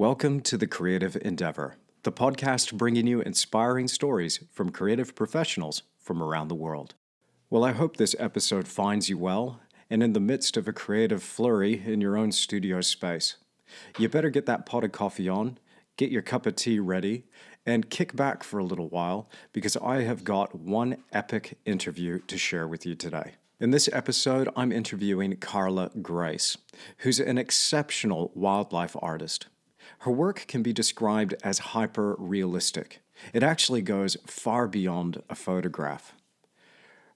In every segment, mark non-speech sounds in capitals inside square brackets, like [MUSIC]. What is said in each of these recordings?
Welcome to The Creative Endeavor, the podcast bringing you inspiring stories from creative professionals from around the world. Well, I hope this episode finds you well and in the midst of a creative flurry in your own studio space. You better get that pot of coffee on, get your cup of tea ready, and kick back for a little while because I have got one epic interview to share with you today. In this episode, I'm interviewing Carla Grace, who's an exceptional wildlife artist. Her work can be described as hyper realistic. It actually goes far beyond a photograph.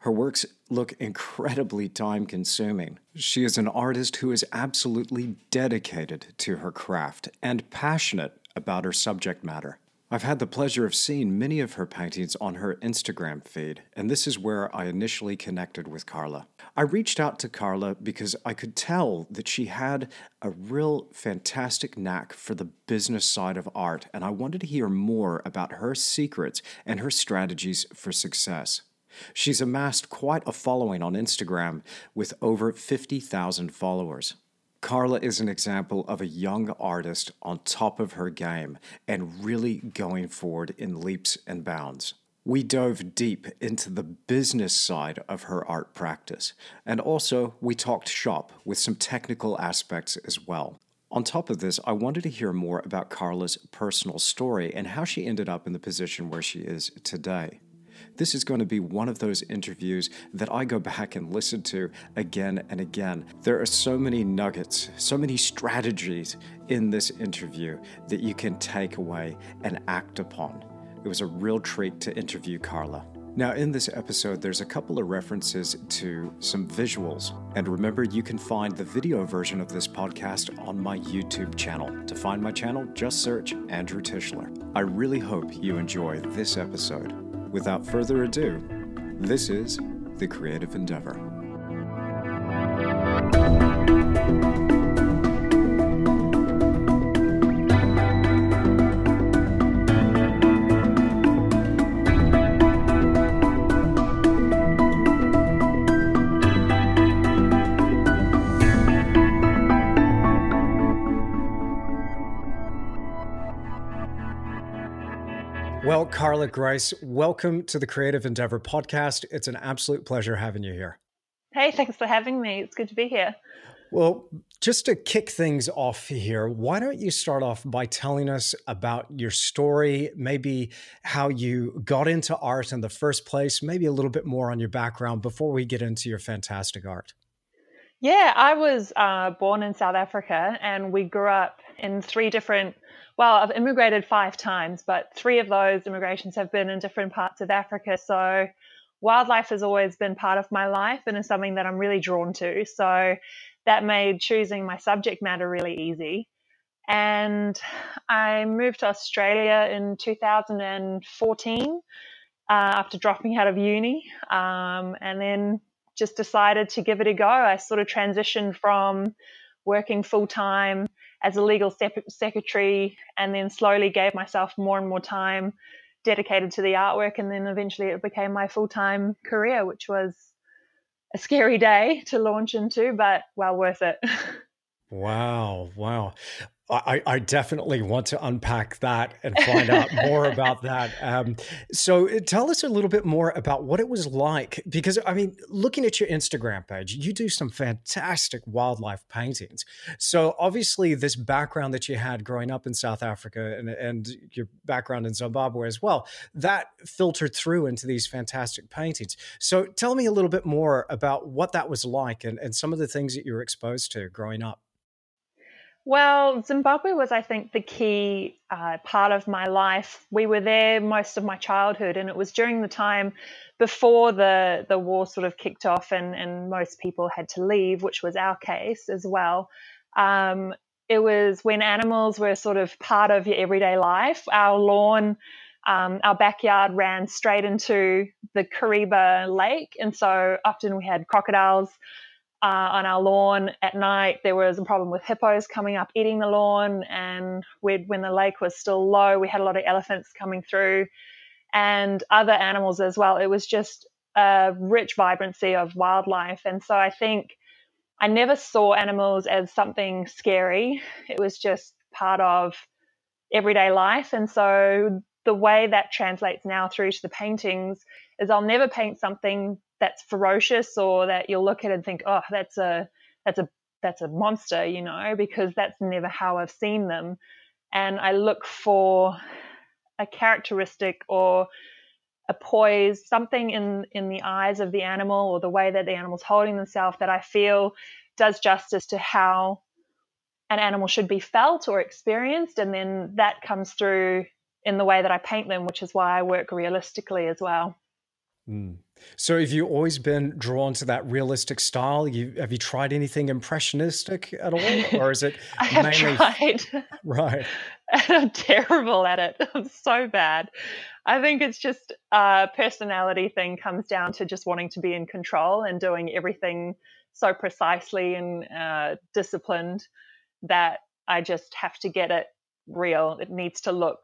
Her works look incredibly time consuming. She is an artist who is absolutely dedicated to her craft and passionate about her subject matter. I've had the pleasure of seeing many of her paintings on her Instagram feed, and this is where I initially connected with Carla. I reached out to Carla because I could tell that she had a real fantastic knack for the business side of art, and I wanted to hear more about her secrets and her strategies for success. She's amassed quite a following on Instagram with over 50,000 followers. Carla is an example of a young artist on top of her game and really going forward in leaps and bounds. We dove deep into the business side of her art practice, and also we talked shop with some technical aspects as well. On top of this, I wanted to hear more about Carla's personal story and how she ended up in the position where she is today. This is going to be one of those interviews that I go back and listen to again and again. There are so many nuggets, so many strategies in this interview that you can take away and act upon. It was a real treat to interview Carla. Now, in this episode, there's a couple of references to some visuals. And remember, you can find the video version of this podcast on my YouTube channel. To find my channel, just search Andrew Tischler. I really hope you enjoy this episode without further ado, this is The Creative Endeavor. Well, Carla Grace, welcome to the Creative Endeavor podcast. It's an absolute pleasure having you here. Hey, thanks for having me. It's good to be here. Well, just to kick things off here, why don't you start off by telling us about your story, maybe how you got into art in the first place, maybe a little bit more on your background before we get into your fantastic art? Yeah, I was uh, born in South Africa and we grew up in three different well, I've immigrated five times, but three of those immigrations have been in different parts of Africa. So wildlife has always been part of my life and is something that I'm really drawn to. So that made choosing my subject matter really easy. And I moved to Australia in 2014 uh, after dropping out of uni, um, and then just decided to give it a go. I sort of transitioned from working full time as a legal secretary and then slowly gave myself more and more time dedicated to the artwork and then eventually it became my full-time career which was a scary day to launch into but well worth it. [LAUGHS] Wow wow I, I, definitely want to unpack that and find out more [LAUGHS] about that. Um, so, uh, tell us a little bit more about what it was like. Because, I mean, looking at your Instagram page, you do some fantastic wildlife paintings. So, obviously, this background that you had growing up in South Africa and, and your background in Zimbabwe as well, that filtered through into these fantastic paintings. So, tell me a little bit more about what that was like and, and some of the things that you were exposed to growing up. Well, Zimbabwe was, I think, the key uh, part of my life. We were there most of my childhood, and it was during the time before the, the war sort of kicked off and, and most people had to leave, which was our case as well. Um, it was when animals were sort of part of your everyday life. Our lawn, um, our backyard ran straight into the Kariba Lake, and so often we had crocodiles uh, on our lawn at night. There was a problem with hippos coming up eating the lawn, and when the lake was still low, we had a lot of elephants coming through and other animals as well. It was just a rich vibrancy of wildlife. And so I think I never saw animals as something scary. It was just part of everyday life. And so the way that translates now through to the paintings is I'll never paint something that's ferocious or that you'll look at and think, oh, that's a that's a that's a monster, you know, because that's never how I've seen them. And I look for a characteristic or a poise, something in in the eyes of the animal or the way that the animal's holding themselves that I feel does justice to how an animal should be felt or experienced, and then that comes through in the way that I paint them, which is why I work realistically as well. Mm. So, have you always been drawn to that realistic style? You have you tried anything impressionistic at all, or is it? [LAUGHS] I have mainly... [LAUGHS] tried. Right. and [LAUGHS] I'm terrible at it. I'm so bad. I think it's just a personality thing comes down to just wanting to be in control and doing everything so precisely and uh, disciplined that I just have to get it real. It needs to look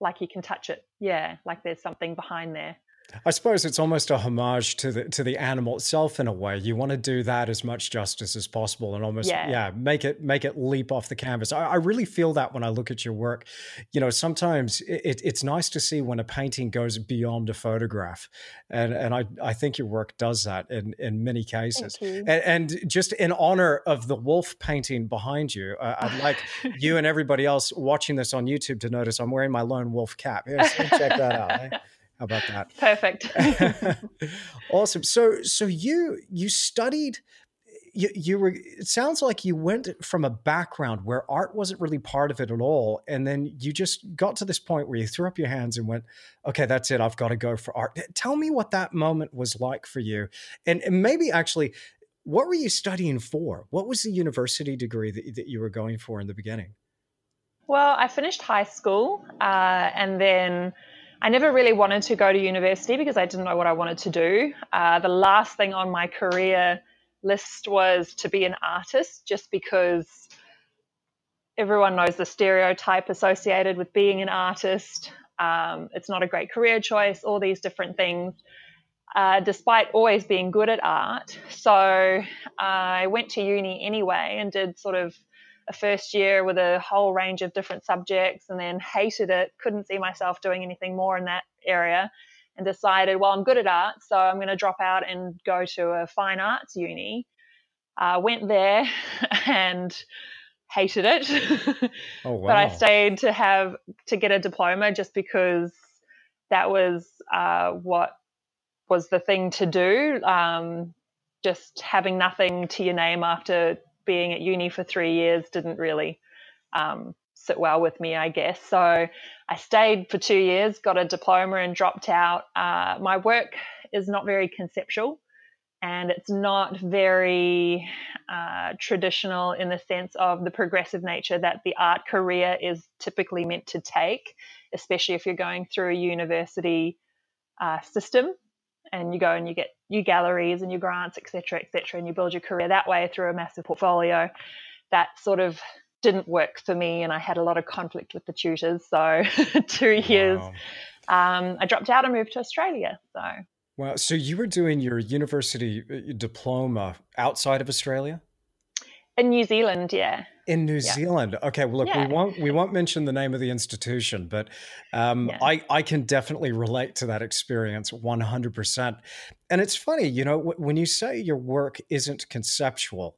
like you can touch it. Yeah, like there's something behind there. I suppose it's almost a homage to the to the animal itself in a way. You want to do that as much justice as possible, and almost yeah, yeah make it make it leap off the canvas. I, I, really feel that when I look at your work. You know, sometimes it, it's nice to see when a painting goes beyond a photograph, and and I I think your work does that in in many cases. And, and, just in honor of the wolf painting behind you, uh, I'd like you [LAUGHS] and everybody else watching this on YouTube to notice I'm wearing my lone wolf cap. So check that out. Eh? [LAUGHS] How about that? Perfect. [LAUGHS] [LAUGHS] awesome. So so you you studied you, you were it sounds like you went from a background where art wasn't really part of it at all and then you just got to this point where you threw up your hands and went okay that's it i've got to go for art tell me what that moment was like for you and, and maybe actually what were you studying for what was the university degree that, that you were going for in the beginning well i finished high school uh, and then I never really wanted to go to university because I didn't know what I wanted to do. Uh, the last thing on my career list was to be an artist, just because everyone knows the stereotype associated with being an artist. Um, it's not a great career choice, all these different things, uh, despite always being good at art. So I went to uni anyway and did sort of a first year with a whole range of different subjects and then hated it, couldn't see myself doing anything more in that area, and decided, well, I'm good at art, so I'm going to drop out and go to a fine arts uni. Uh, went there [LAUGHS] and hated it. oh, wow. [LAUGHS] but I stayed to have to get a diploma just because that was uh, what was the thing to do. Um, just having nothing to your name after being at uni for three years didn't really um, sit well with me, I guess. So I stayed for two years, got a diploma, and dropped out. Uh, my work is not very conceptual and it's not very uh, traditional in the sense of the progressive nature that the art career is typically meant to take, especially if you're going through a university uh, system and you go and you get your galleries and your grants, etc., etc., and you build your career that way through a massive portfolio. That sort of didn't work for me, and I had a lot of conflict with the tutors. So [LAUGHS] two years, um, I dropped out and moved to Australia. So. Wow. So you were doing your university uh, diploma outside of Australia? In New Zealand, yeah. In New yeah. Zealand, okay. Well, look, yeah. we won't we won't mention the name of the institution, but um, yeah. I I can definitely relate to that experience one hundred percent. And it's funny, you know, when you say your work isn't conceptual,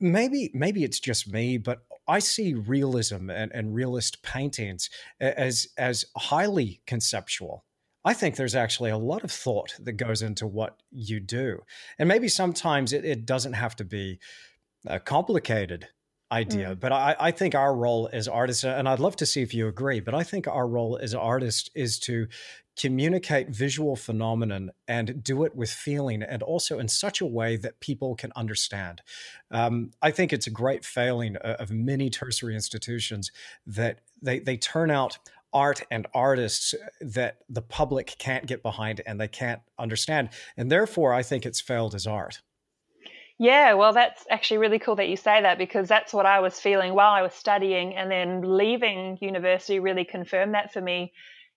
maybe maybe it's just me, but I see realism and, and realist paintings as as highly conceptual. I think there's actually a lot of thought that goes into what you do, and maybe sometimes it, it doesn't have to be a complicated idea. Mm. But I, I, think our role as artists, and I'd love to see if you agree, but I think our role as artists is to communicate visual phenomenon and do it with feeling and also in such a way that people can understand. Um, I think it's a great failing of many tertiary institutions that they, they turn out art and artists that the public can't get behind and they can't understand. And therefore, I think it's failed as art. Yeah, well, that's actually really cool that you say that because that's what I was feeling while I was studying. And then leaving university really confirmed that for me.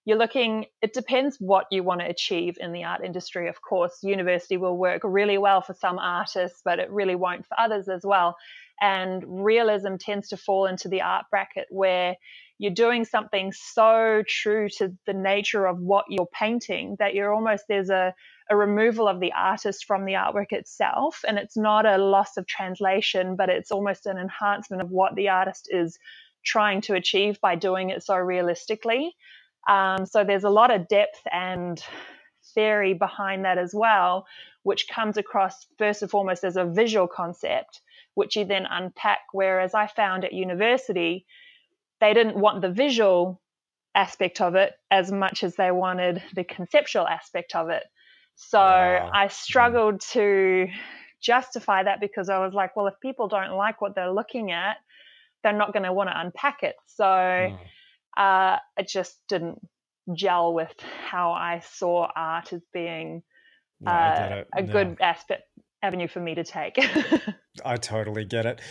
You're looking, it depends what you want to achieve in the art industry, of course. University will work really well for some artists, but it really won't for others as well. And realism tends to fall into the art bracket where you're doing something so true to the nature of what you're painting that you're almost there's a, a removal of the artist from the artwork itself. And it's not a loss of translation, but it's almost an enhancement of what the artist is trying to achieve by doing it so realistically. Um, so there's a lot of depth and theory behind that as well, which comes across first and foremost as a visual concept, which you then unpack. Whereas I found at university, they didn't want the visual aspect of it as much as they wanted the conceptual aspect of it. So wow. I struggled to justify that because I was like, well, if people don't like what they're looking at, they're not going to want to unpack it. So mm. uh, it just didn't gel with how I saw art as being no, uh, a good aspect avenue for me to take. [LAUGHS] I totally get it.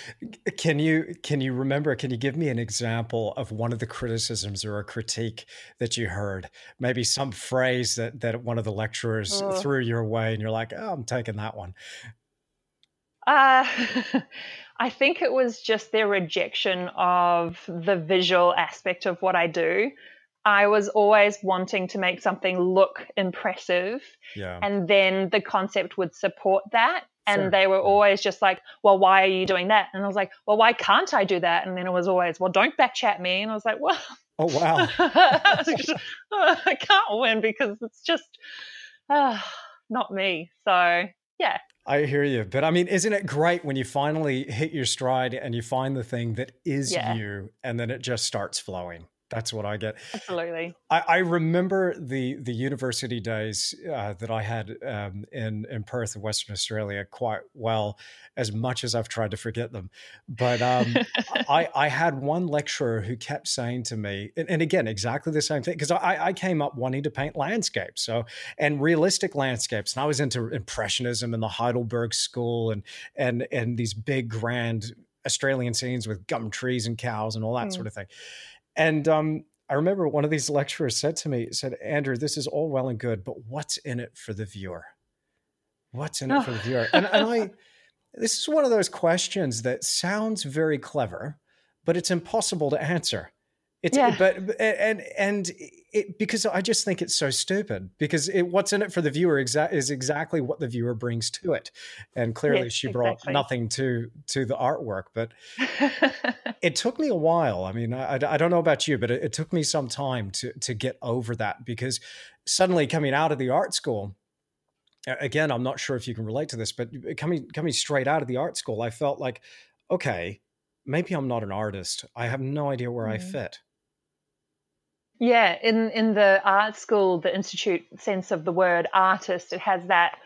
Can you can you remember? Can you give me an example of one of the criticisms or a critique that you heard? Maybe some phrase that that one of the lecturers oh. threw your way, and you're like, "Oh, I'm taking that one." Uh, [LAUGHS] I think it was just their rejection of the visual aspect of what I do. I was always wanting to make something look impressive. Yeah. And then the concept would support that. And sure. they were always just like, well, why are you doing that? And I was like, well, why can't I do that? And then it was always, well, don't backchat me. And I was like, well, oh, wow. [LAUGHS] [LAUGHS] I can't win because it's just uh, not me. So, yeah. I hear you. But I mean, isn't it great when you finally hit your stride and you find the thing that is yeah. you and then it just starts flowing? That's what I get. Absolutely. I, I remember the the university days uh, that I had um, in in Perth, Western Australia, quite well. As much as I've tried to forget them, but um, I [LAUGHS] I had one lecturer who kept saying to me, and, and again, exactly the same thing, because I I came up wanting to paint landscapes, so and realistic landscapes, and I was into impressionism and the Heidelberg School, and and and these big grand Australian scenes with gum trees and cows and all that mm. sort of thing. And um, I remember one of these [LAUGHS] lecturers said to me, said, Andrew, this is all well and good, but what's in it for the viewer? What's in it for the [LAUGHS] viewer? And, and I, this is one of those questions that sounds very clever, but it's impossible to answer. It's yeah. but and and it, because I just think it's so stupid because it, what's in it for the viewer exa- is exactly what the viewer brings to it, and clearly yes, she brought exactly. nothing to to the artwork. But [LAUGHS] it took me a while. I mean, I, I don't know about you, but it, it took me some time to to get over that because suddenly coming out of the art school, again, I'm not sure if you can relate to this, but coming coming straight out of the art school, I felt like, okay, maybe I'm not an artist. I have no idea where mm. I fit. Yeah, in in the art school, the institute sense of the word artist, it has that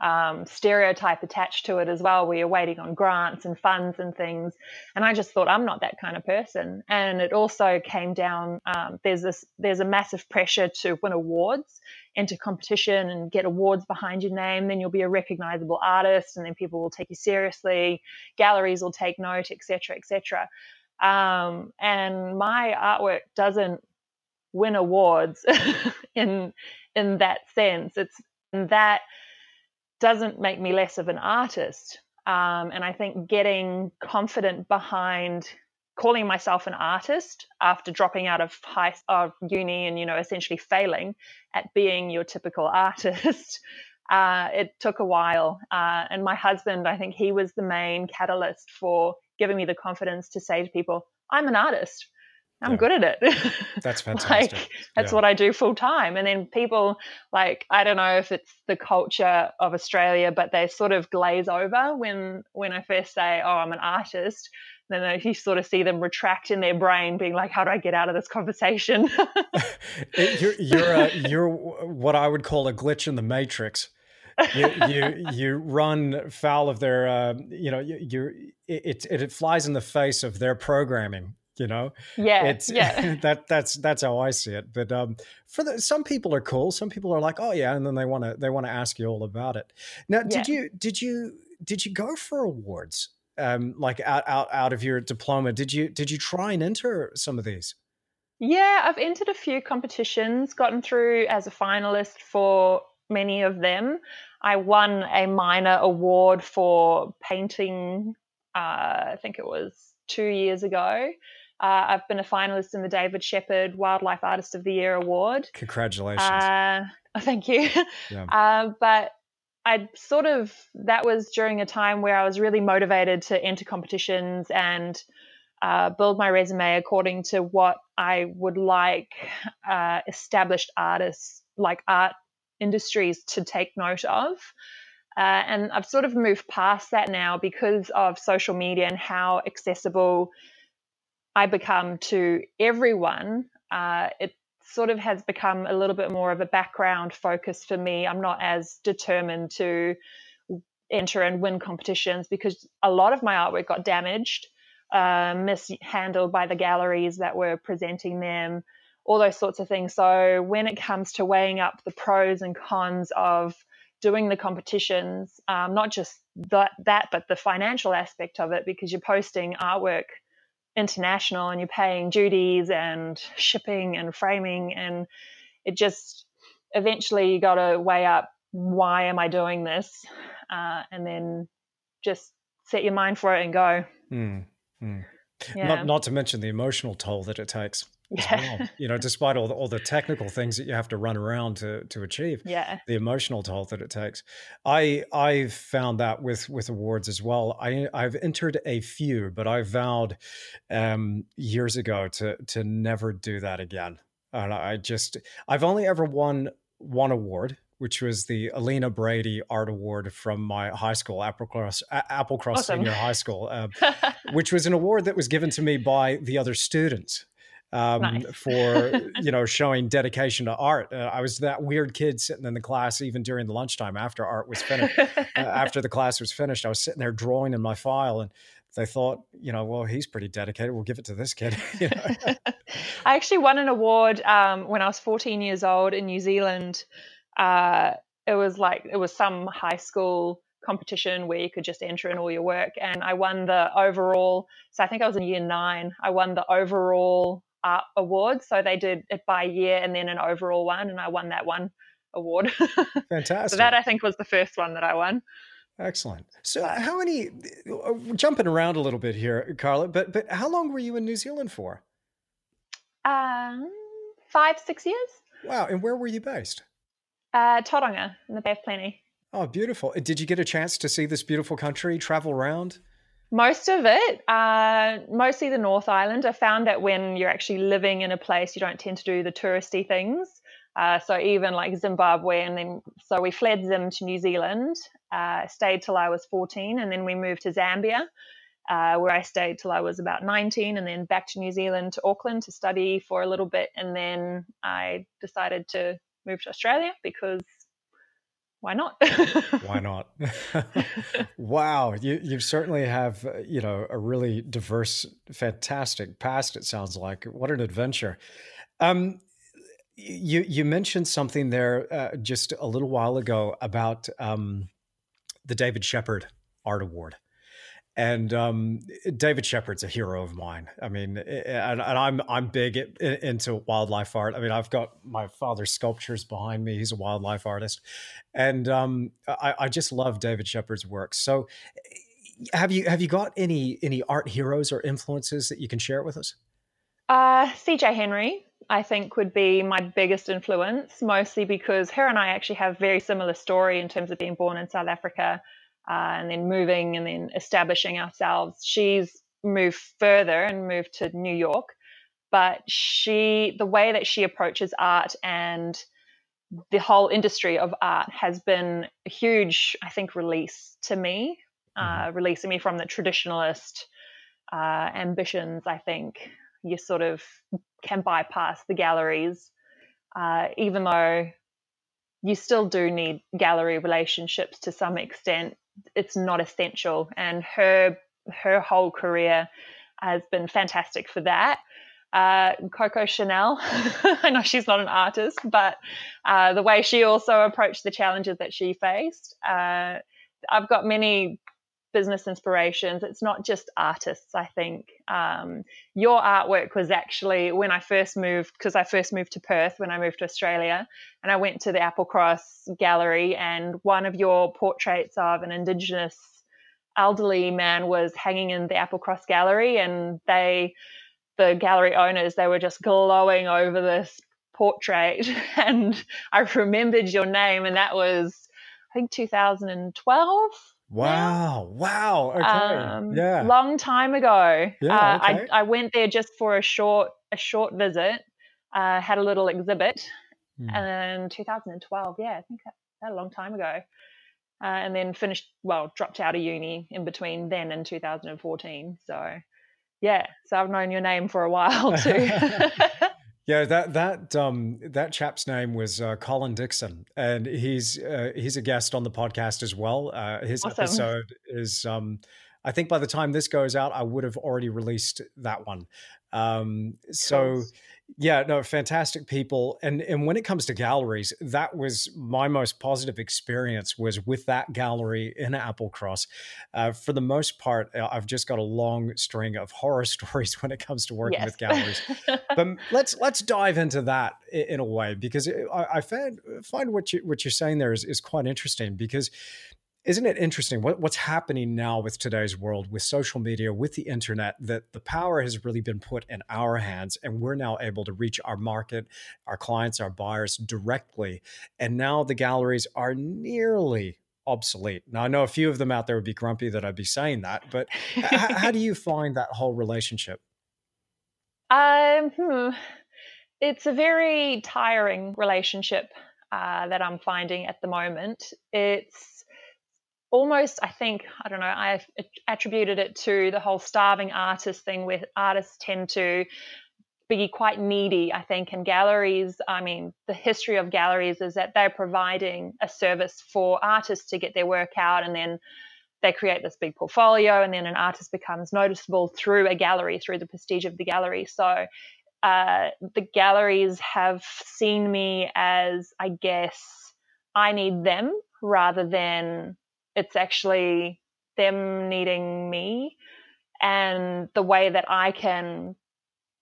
um, stereotype attached to it as well, where you're waiting on grants and funds and things. And I just thought I'm not that kind of person. And it also came down. Um, there's this there's a massive pressure to win awards, enter competition, and get awards behind your name. Then you'll be a recognizable artist, and then people will take you seriously. Galleries will take note, etc., etc. Um, and my artwork doesn't win awards [LAUGHS] in in that sense. It's that doesn't make me less of an artist. Um, and I think getting confident behind calling myself an artist after dropping out of high of uni and you know essentially failing at being your typical [LAUGHS] artist. Uh, it took a while, uh, and my husband, I think he was the main catalyst for giving me the confidence to say to people, "I'm an artist." I'm yeah. good at it. [LAUGHS] That's fantastic. like, that's yeah. what I do full time. And then people like I don't know if it's the culture of Australia, but they sort of glaze over when when I first say, "Oh, I'm an artist." Then you sort of see them retract in their brain, being like, "How do I get out of this conversation?" [LAUGHS] you're you're, a, [LAUGHS] you're what I would call a glitch in the matrix. you, you you run foul of their uh, you know you, you it, it it flies in the face of their programming you know? Yeah it's yeah. [LAUGHS] that that's that's how i see it but um for the some people are cool some people are like oh yeah and then they want to they want to ask you all about it. Now yeah. did you did you did you go for awards um like out out out of your diploma? Did you did you try and enter some of these? Yeah i've entered a few competitions gotten through as a finalist for many of them. I won a minor award for painting uh, I think it was two years ago. Uh, I've been a finalist in the David Shepherd Wildlife Artist of the Year award. Congratulations! Uh, [LAUGHS] thank you. Yeah. [LAUGHS] Uh, but I sort of that was during a time where I was really motivated to enter competitions and uh, build my resume according to what I would like uh, established artists like art industries to take note of. Uh, and I've sort of moved past that now because of social media and how accessible I become to everyone. Uh, it sort of has become a little bit more of a background focus for me. I'm not as determined to enter and win competitions because a lot of my artwork got damaged uh, mishandled by the galleries that were presenting them, all those sorts of things. So when it comes to weighing up the pros and cons of doing the competitions, um, not just that, that, but the financial aspect of it, because you're posting artwork international and you're paying duties and shipping and framing, and it just eventually you got to weigh up why am I doing this, uh, and then just set your mind for it and go. Mm. Mm. Yeah. Not, not to mention the emotional toll that it takes. Yeah. Well. [LAUGHS] You know, despite all the, all the technical things that you have to run around to to achieve. Yeah. The emotional toll that it takes. I I've found that with with awards as well. I I've entered a few, but I vowed um, years ago to to never do that again. And I just I've only ever won one award which was the Alina Brady Art Award from my high school, Applecross, Applecross awesome. Senior High School, uh, [LAUGHS] which was an award that was given to me by the other students. Um, nice. for [LAUGHS] you know showing dedication to art. Uh, I was that weird kid sitting in the class even during the lunchtime after art was finished. uh, after the class was finished, I was sitting there drawing in my file, and they thought, you know, well, he's pretty dedicated. We'll give it to this kid. [LAUGHS] [LAUGHS] I actually won an award um, when I was 14 years old in New Zealand uh, it was like it was some high school competition where you could just enter in all your work and i won the overall so i think i was in year nine i won the overall art award. So they did it by year and then an overall one and i won that one award. Fantastic [LAUGHS] so that i think was the first one that i won. Excellent. So how many uh, jumping around a little bit here carla but but how long were you in new zealand for? Um five six years. Wow and where were you based? Uh, Tauranga in the Bay of Plenty. Oh, beautiful. Did you get a chance to see this beautiful country, travel around? Most of it, uh, mostly the North Island. I found that when you're actually living in a place, you don't tend to do the touristy things. Uh, so even like Zimbabwe, and then so we fled Zim to New Zealand, uh, stayed till I was 14, and then we moved to Zambia, uh, where I stayed till I was about 19, and then back to New Zealand to Auckland to study for a little bit, and then I decided to move to Australia because why not? why [LAUGHS] not? [LAUGHS] wow, you you certainly have uh, you know a really diverse, fantastic past. It sounds like what an adventure. Um, you you mentioned something there uh, just a little while ago about um, the David Shepherd Art Award. And um, David Shepherd's a hero of mine. I mean, and, and I'm I'm big at, into wildlife art. I mean, I've got my father's sculptures behind me. He's a wildlife artist, and um, I, I just love David Shepherd's work. So, have you have you got any any art heroes or influences that you can share with us? Uh, C.J. Hendry, I think, would be my biggest influence, mostly because her and I actually have very similar story in terms of being born in South Africa uh, and then moving and then establishing ourselves. She's moved further and moved to New York, but she, the way that she approaches art and the whole industry of art has been a huge, I think, release to me, uh, mm-hmm. releasing me from the traditionalist uh, ambitions. I think you sort of can bypass the galleries, uh, even though you still do need gallery relationships to some extent it's not essential. And her her whole career has been fantastic for that. Uh, Coco Chanel, [LAUGHS] I know she's not an artist, but uh, the way she also approached the challenges that she faced. Uh, I've got many business inspirations. It's not just artists, I think. Um, your artwork was actually when I first moved, because I first moved to Perth when I moved to Australia, and I went to the Applecross Gallery, and one of your portraits of an Indigenous elderly man was hanging in the Applecross Gallery, and they, the gallery owners, they were just glowing over this portrait. [LAUGHS] And I remembered your name, and that was, I think, 2012. Wow! Wow! Okay, um, yeah, long time ago. Yeah, uh, okay. I I went there just for a short a short visit. Uh, had a little exhibit, mm. and 2012. Yeah, I think that, that a long time ago uh, and then finished well dropped out of uni in between then and 2014 so yeah so i've known your name for a while too [LAUGHS] [LAUGHS] yeah that that um that chap's name was uh, colin dixon and he's uh, he's a guest on the podcast as well uh, his awesome. episode is um i think by the time this goes out i would have already released that one um so yeah, no, fantastic people. And and when it comes to galleries, that was my most positive experience was with that gallery in Applecross. Uh, for the most part, uh, I've just got a long string of horror [LAUGHS] stories when it comes to working yes. with galleries. but let's let's dive into that in a way because I, I find find what you what you're saying there is, is quite interesting because isn't it interesting what, what's happening now with today's world with social media with the internet that the power has really been put in our hands and we're now able to reach our market our clients our buyers directly. And now the galleries are nearly obsolete. Now i know a few of them out there would be grumpy that i'd be saying that but how, how do you [LAUGHS] find that whole relationship? Um hmm. it's a very tiring relationship uh, that i'm finding at the moment. It's almost i think i don't know i attributed it to the whole starving artist thing where artists tend to be quite needy i think and galleries i mean the history of galleries is that they're providing a service for artists to get their work out and then they create this big portfolio and then an artist becomes noticeable through a gallery through the prestige of the gallery. So uh, the galleries have seen me as i guess i need them rather than it's actually them needing me and the way that I can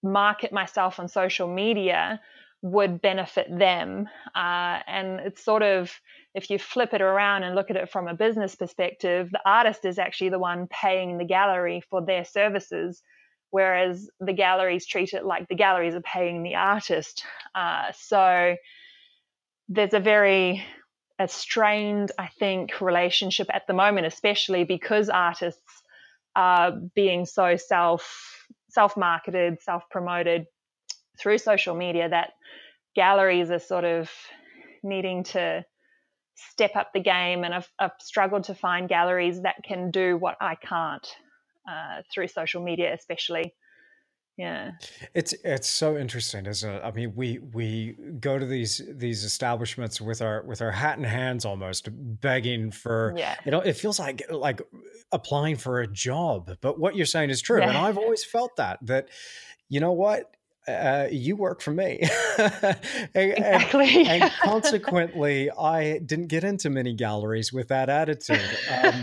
market myself on social media would benefit them. Uh, and it's sort of, if you flip it around and look at it from a business perspective, the artist is actually the one paying the gallery for their services, whereas the galleries treat it like the galleries are paying the artist. Uh, so there's a very a strained, I think, relationship at the moment, especially because artists are being so self self marketed, self promoted through social media that galleries are sort of needing to step up the game. And I've, I've struggled to find galleries that can do what I can't uh, through social media, especially yeah it's it's so interesting isn't it i mean we we go to these these establishments with our with our hat in hands almost begging for yeah. you know it feels like like applying for a job but what you're saying is true yeah. and i've always felt that that you know what uh, you work for me. [LAUGHS] and, exactly. and, and, [LAUGHS] consequently, I didn't get into many galleries with that attitude. Um,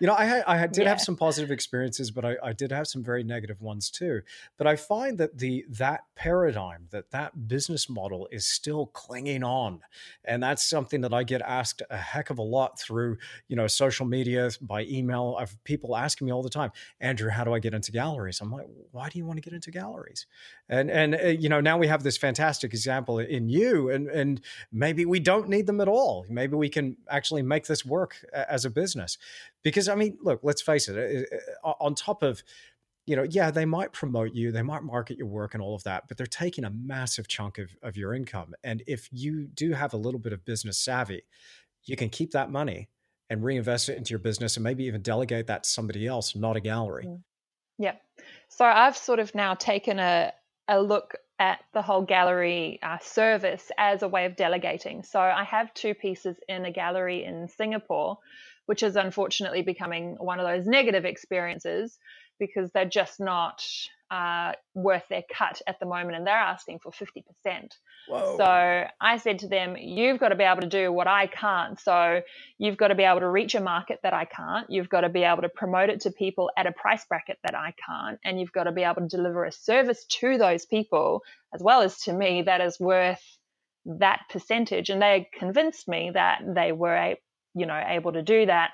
you know, I had, I did yeah. have some positive experiences, but I, I did have some very negative ones too. But I find that the that paradigm, that that business model is still clinging on, and that's something that I get asked a heck of a lot through you know social media, by email. I've people asking me all the time, Andrew, how do I get into galleries? I'm like, why do you want to get into galleries? And and uh, you know now we have this fantastic example in you, and and maybe we don't need them at all. Maybe we can actually make this work as a business because I mean, look, let's face it. On top of you know, yeah, they might promote you, they might market your work and all of that, but they're taking a massive chunk of, of your income. And if you do have a little bit of business savvy, you can keep that money and reinvest it into your business and maybe even delegate that to somebody else, not a gallery. Mm. Yeah. So I've sort of now taken a, a look at the whole gallery uh, service as a way of delegating. So I have two pieces in a gallery in Singapore which is unfortunately becoming one of those negative experiences because they're just not uh, worth their cut at the moment and they're asking for 50%. Whoa. So I said to them, You've got to be able to do what I can't. So you've got to be able to reach a market that I can't. You've got to be able to promote it to people at a price bracket that I can't. And you've got to be able to deliver a service to those people as well as to me that is worth that percentage. And they convinced me that they were you know able to do that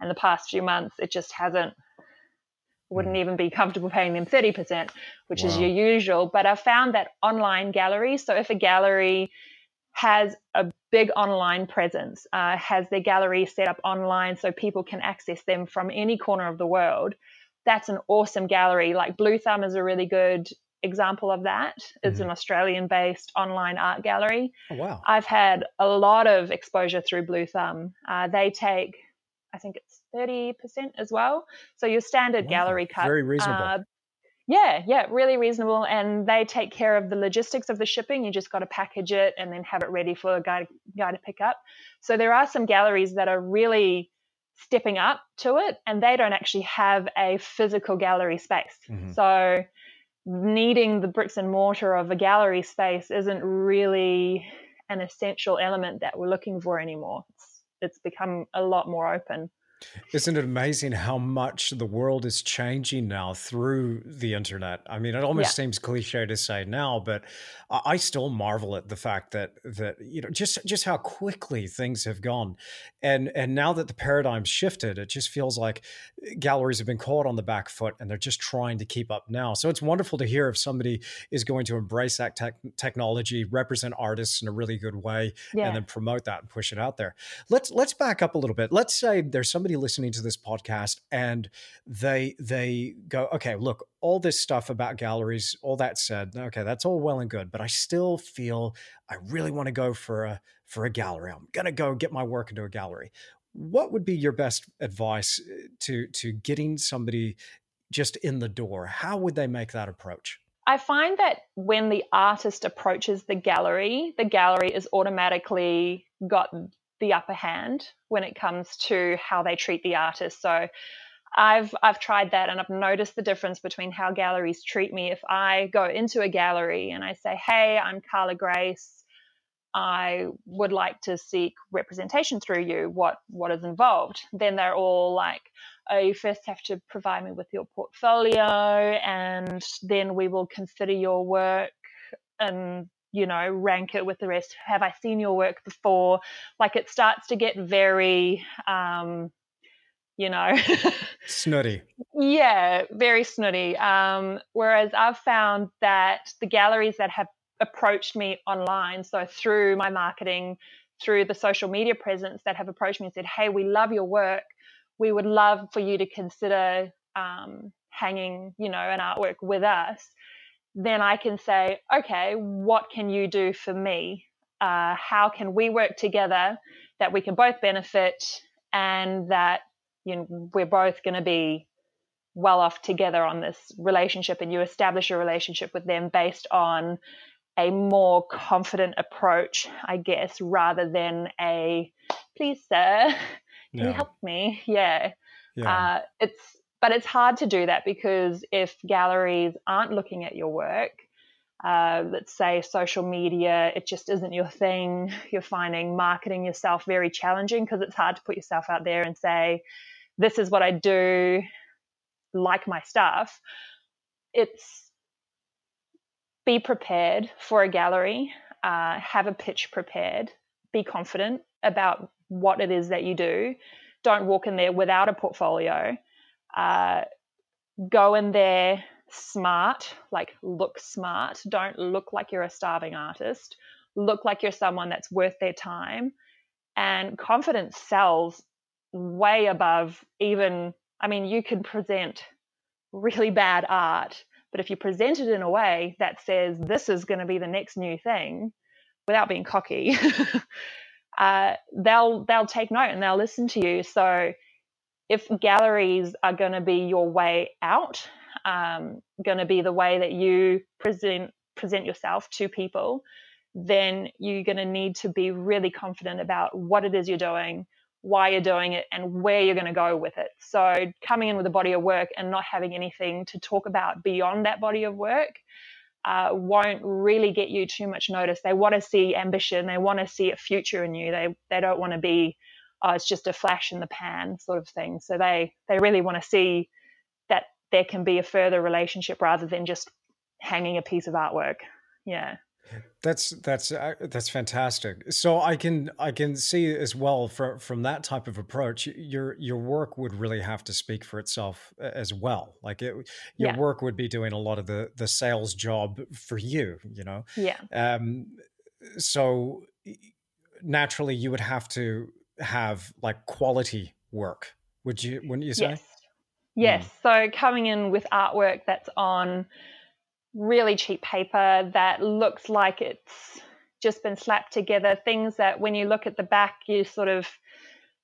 And the past few months, it just hasn't, wouldn't mm. even be comfortable paying them 30%, which wow. is your usual. But I've found that online galleries, so if a gallery has a big online presence, uh, has their gallery set up online so people can access them from any corner of the world, that's an awesome gallery. Like Bluethumb is a really good example of that. It's mm-hmm. an Australian based online art gallery. Oh, wow. I've had a lot of exposure through Bluethumb. Uh, they take, I think it's 30% as well. So your standard wow. gallery cut. Very reasonable. Uh, yeah, yeah, really reasonable. And they take care of the logistics of the shipping. You just got to package it and then have it ready for a guy, guy to pick up. So there are some galleries that are really stepping up to it and they don't actually have a physical gallery space. Mm-hmm. So needing the bricks and mortar of a gallery space isn't really an essential element that we're looking for anymore. It's, it's become a lot more open. Isn't it amazing how much the world is changing now through the internet? I mean, it almost yeah. seems cliche to say now, but I still marvel at the fact that that you know just just how quickly things have gone, and and now that the paradigm shifted, it just feels like galleries have been caught on the back foot, and they're just trying to keep up now. So it's wonderful to hear if somebody is going to embrace that tech technology, represent artists in a really good way, yeah. and then promote that and push it out there. Let's let's back up a little bit. Let's say there's somebody listening to this podcast and they they go, okay, look, all this stuff about galleries, all that said, okay, that's all well and good, but I still feel I really want to go for a for a gallery. I'm gonna go get my work into a gallery. What would be your best advice eh, to to getting somebody just in the door? How would they make that approach? I find that when the artist approaches the gallery, the gallery is automatically got the upper hand when it comes to how they treat the artist. So I've I've tried that and I've noticed the difference between how galleries treat me. If I go into a gallery and I say, "Hey, I'm Carla Grace. I would like to seek representation through you. What what is involved?" Then they're all like, "Oh, you first have to provide me with your portfolio, and then we will consider your work and you know rank it with the rest. Have I seen your work before?" Like it starts to get very um, you know. snooty. [LAUGHS] Yeah, very snooty. Um, whereas I've found that the galleries that have approached me online, so through my marketing, through the social media presence that have approached me and said, hey, we love your work. We would love for you to consider um, hanging, you know, an artwork with us. Then I can say, okay, what can you do for me? Uh, how can we work together that we can both benefit and that you know, we're both going to be well off together on this relationship and you establish a relationship with them based on a more confident approach, I guess, rather than a please, sir, can yeah. you help me? Yeah. yeah. Uh, it's but it's hard to do that because if galleries aren't looking at your work, uh, let's say social media, it just isn't your thing. [LAUGHS] You're finding marketing yourself very challenging because it's hard to put yourself out there and say, this is what I do, like my stuff. It's be prepared for a gallery, uh, have a pitch prepared, be confident about what it is that you do. Don't walk in there without a portfolio. Uh, go in there smart, like look smart. Don't look like you're a starving artist. Look like you're someone that's worth their time. And confidence sells way above even, I mean, you can present really bad art, but if you present it in a way that says this is going to be the next new thing without being cocky, [LAUGHS] uh, they'll they'll take note and they'll listen to you. So if galleries are going to be your way out, um, going to be the way that you present present yourself to people, then you're going to need to be really confident about what it is you're doing, why you're doing it and where you're going to go with it. So coming in with a body of work and not having anything to talk about beyond that body of work uh, won't really get you too much notice. They want to see ambition. They want to see a future in you. They they don't want to be, oh, it's just a flash in the pan sort of thing. So they they really want to see that there can be a further relationship rather than just hanging a piece of artwork. Yeah. That's that's uh, that's fantastic. So I can I can see as well from from that type of approach, your your work would really have to speak for itself as well. Like it, your yeah. work would be doing a lot of the the sales job for you. You know. Yeah. Um. So naturally, you would have to have like quality work. Would you? Wouldn't you say? Yes. Yes. Mm. So coming in with artwork that's on really cheap paper that looks like it's just been slapped together. Things that when you look at the back, you sort of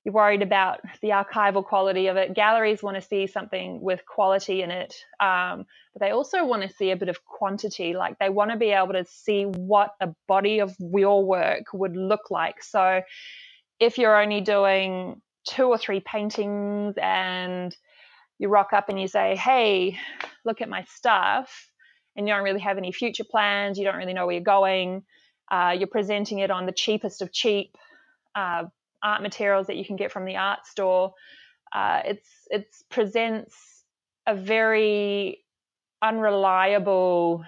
you're worried about the archival quality of it. Galleries want to see something with quality in it, um, but they also want to see a bit of quantity. Like they want to be able to see what a body of your work would look like. So if you're only doing two or three paintings and you rock up and you say, "Hey, look at my stuff," and you don't really have any future plans, you don't really know where you're going, uh, you're presenting it on the cheapest of cheap uh, art materials that you can get from the art store. Uh, it's it presents a very unreliable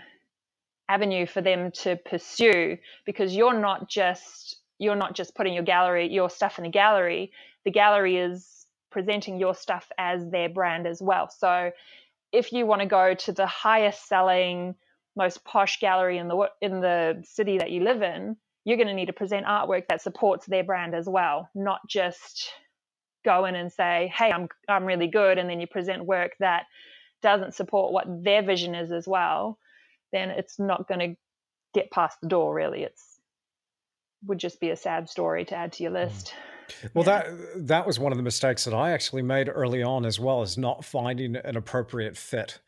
avenue for them to pursue because you're not just you're not just putting your gallery your stuff in a gallery the gallery is presenting your stuff as their brand as well so if you want to go to the highest selling, most posh gallery in the in the city that you live in, you're going to need to present artwork that supports their brand as well, not just go in and say, "Hey, I'm I'm really good," and then you present work that doesn't support what their vision is as well. Then it's not going to get past the door. Really, it's would just be a sad story to add to your mm. list. Well, yeah. that that was one of the mistakes that I actually made early on as well, as not finding an appropriate fit,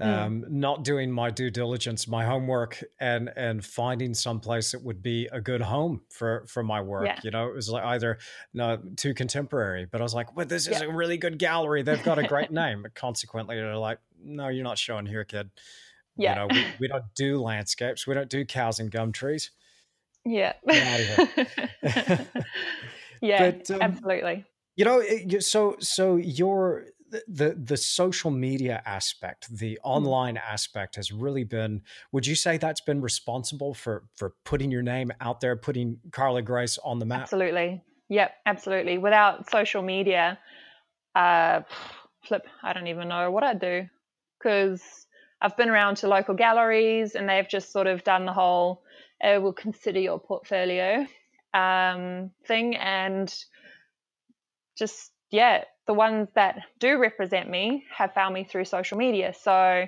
mm. um, not doing my due diligence, my homework, and and finding some place that would be a good home for for my work. Yeah. You know, it was like either no too contemporary, but I was like, well, this is yeah. a really good gallery. They've got a great name. But consequently, they're like, no, you're not showing here, kid. Yeah. You know, we, we don't do landscapes. We don't do cows and gum trees. Yeah. [LAUGHS] Yeah, but, um, absolutely. You know, so so your the the social media aspect, the mm-hmm. online mm. aspect has really been. Would you say that's been responsible for for putting your name out there, putting Carla Grace on the map? Absolutely. Yep, absolutely. Without social media, uh, flip, I don't even know what I'd do because I've been around to local galleries and they've just sort of done the whole, uh, we'll consider your portfolio um, thing. And just yeah the ones that do represent me have found me through social media. So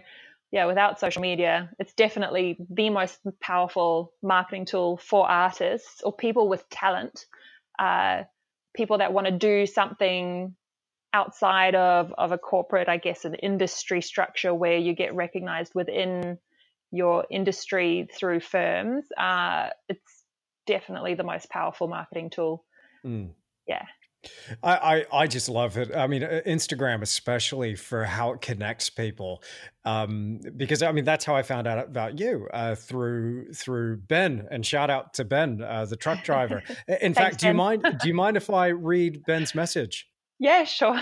yeah without social media it's definitely the most powerful marketing tool for artists or people with talent uh, people that want to do something outside of, of a corporate i guess an industry structure where you get recognized within your industry through firms uh, it's definitely the most powerful marketing tool. Mm. Yeah. I, I, I just love it. I mean, uh, Instagram especially for how it connects people, um, because I mean that's how I found out about you uh, through through Ben. And shout out to Ben, uh, the truck [LAUGHS] driver. In Thanks, fact, do ben. you mind do you mind if I read Ben's message? [LAUGHS] Yeah, sure.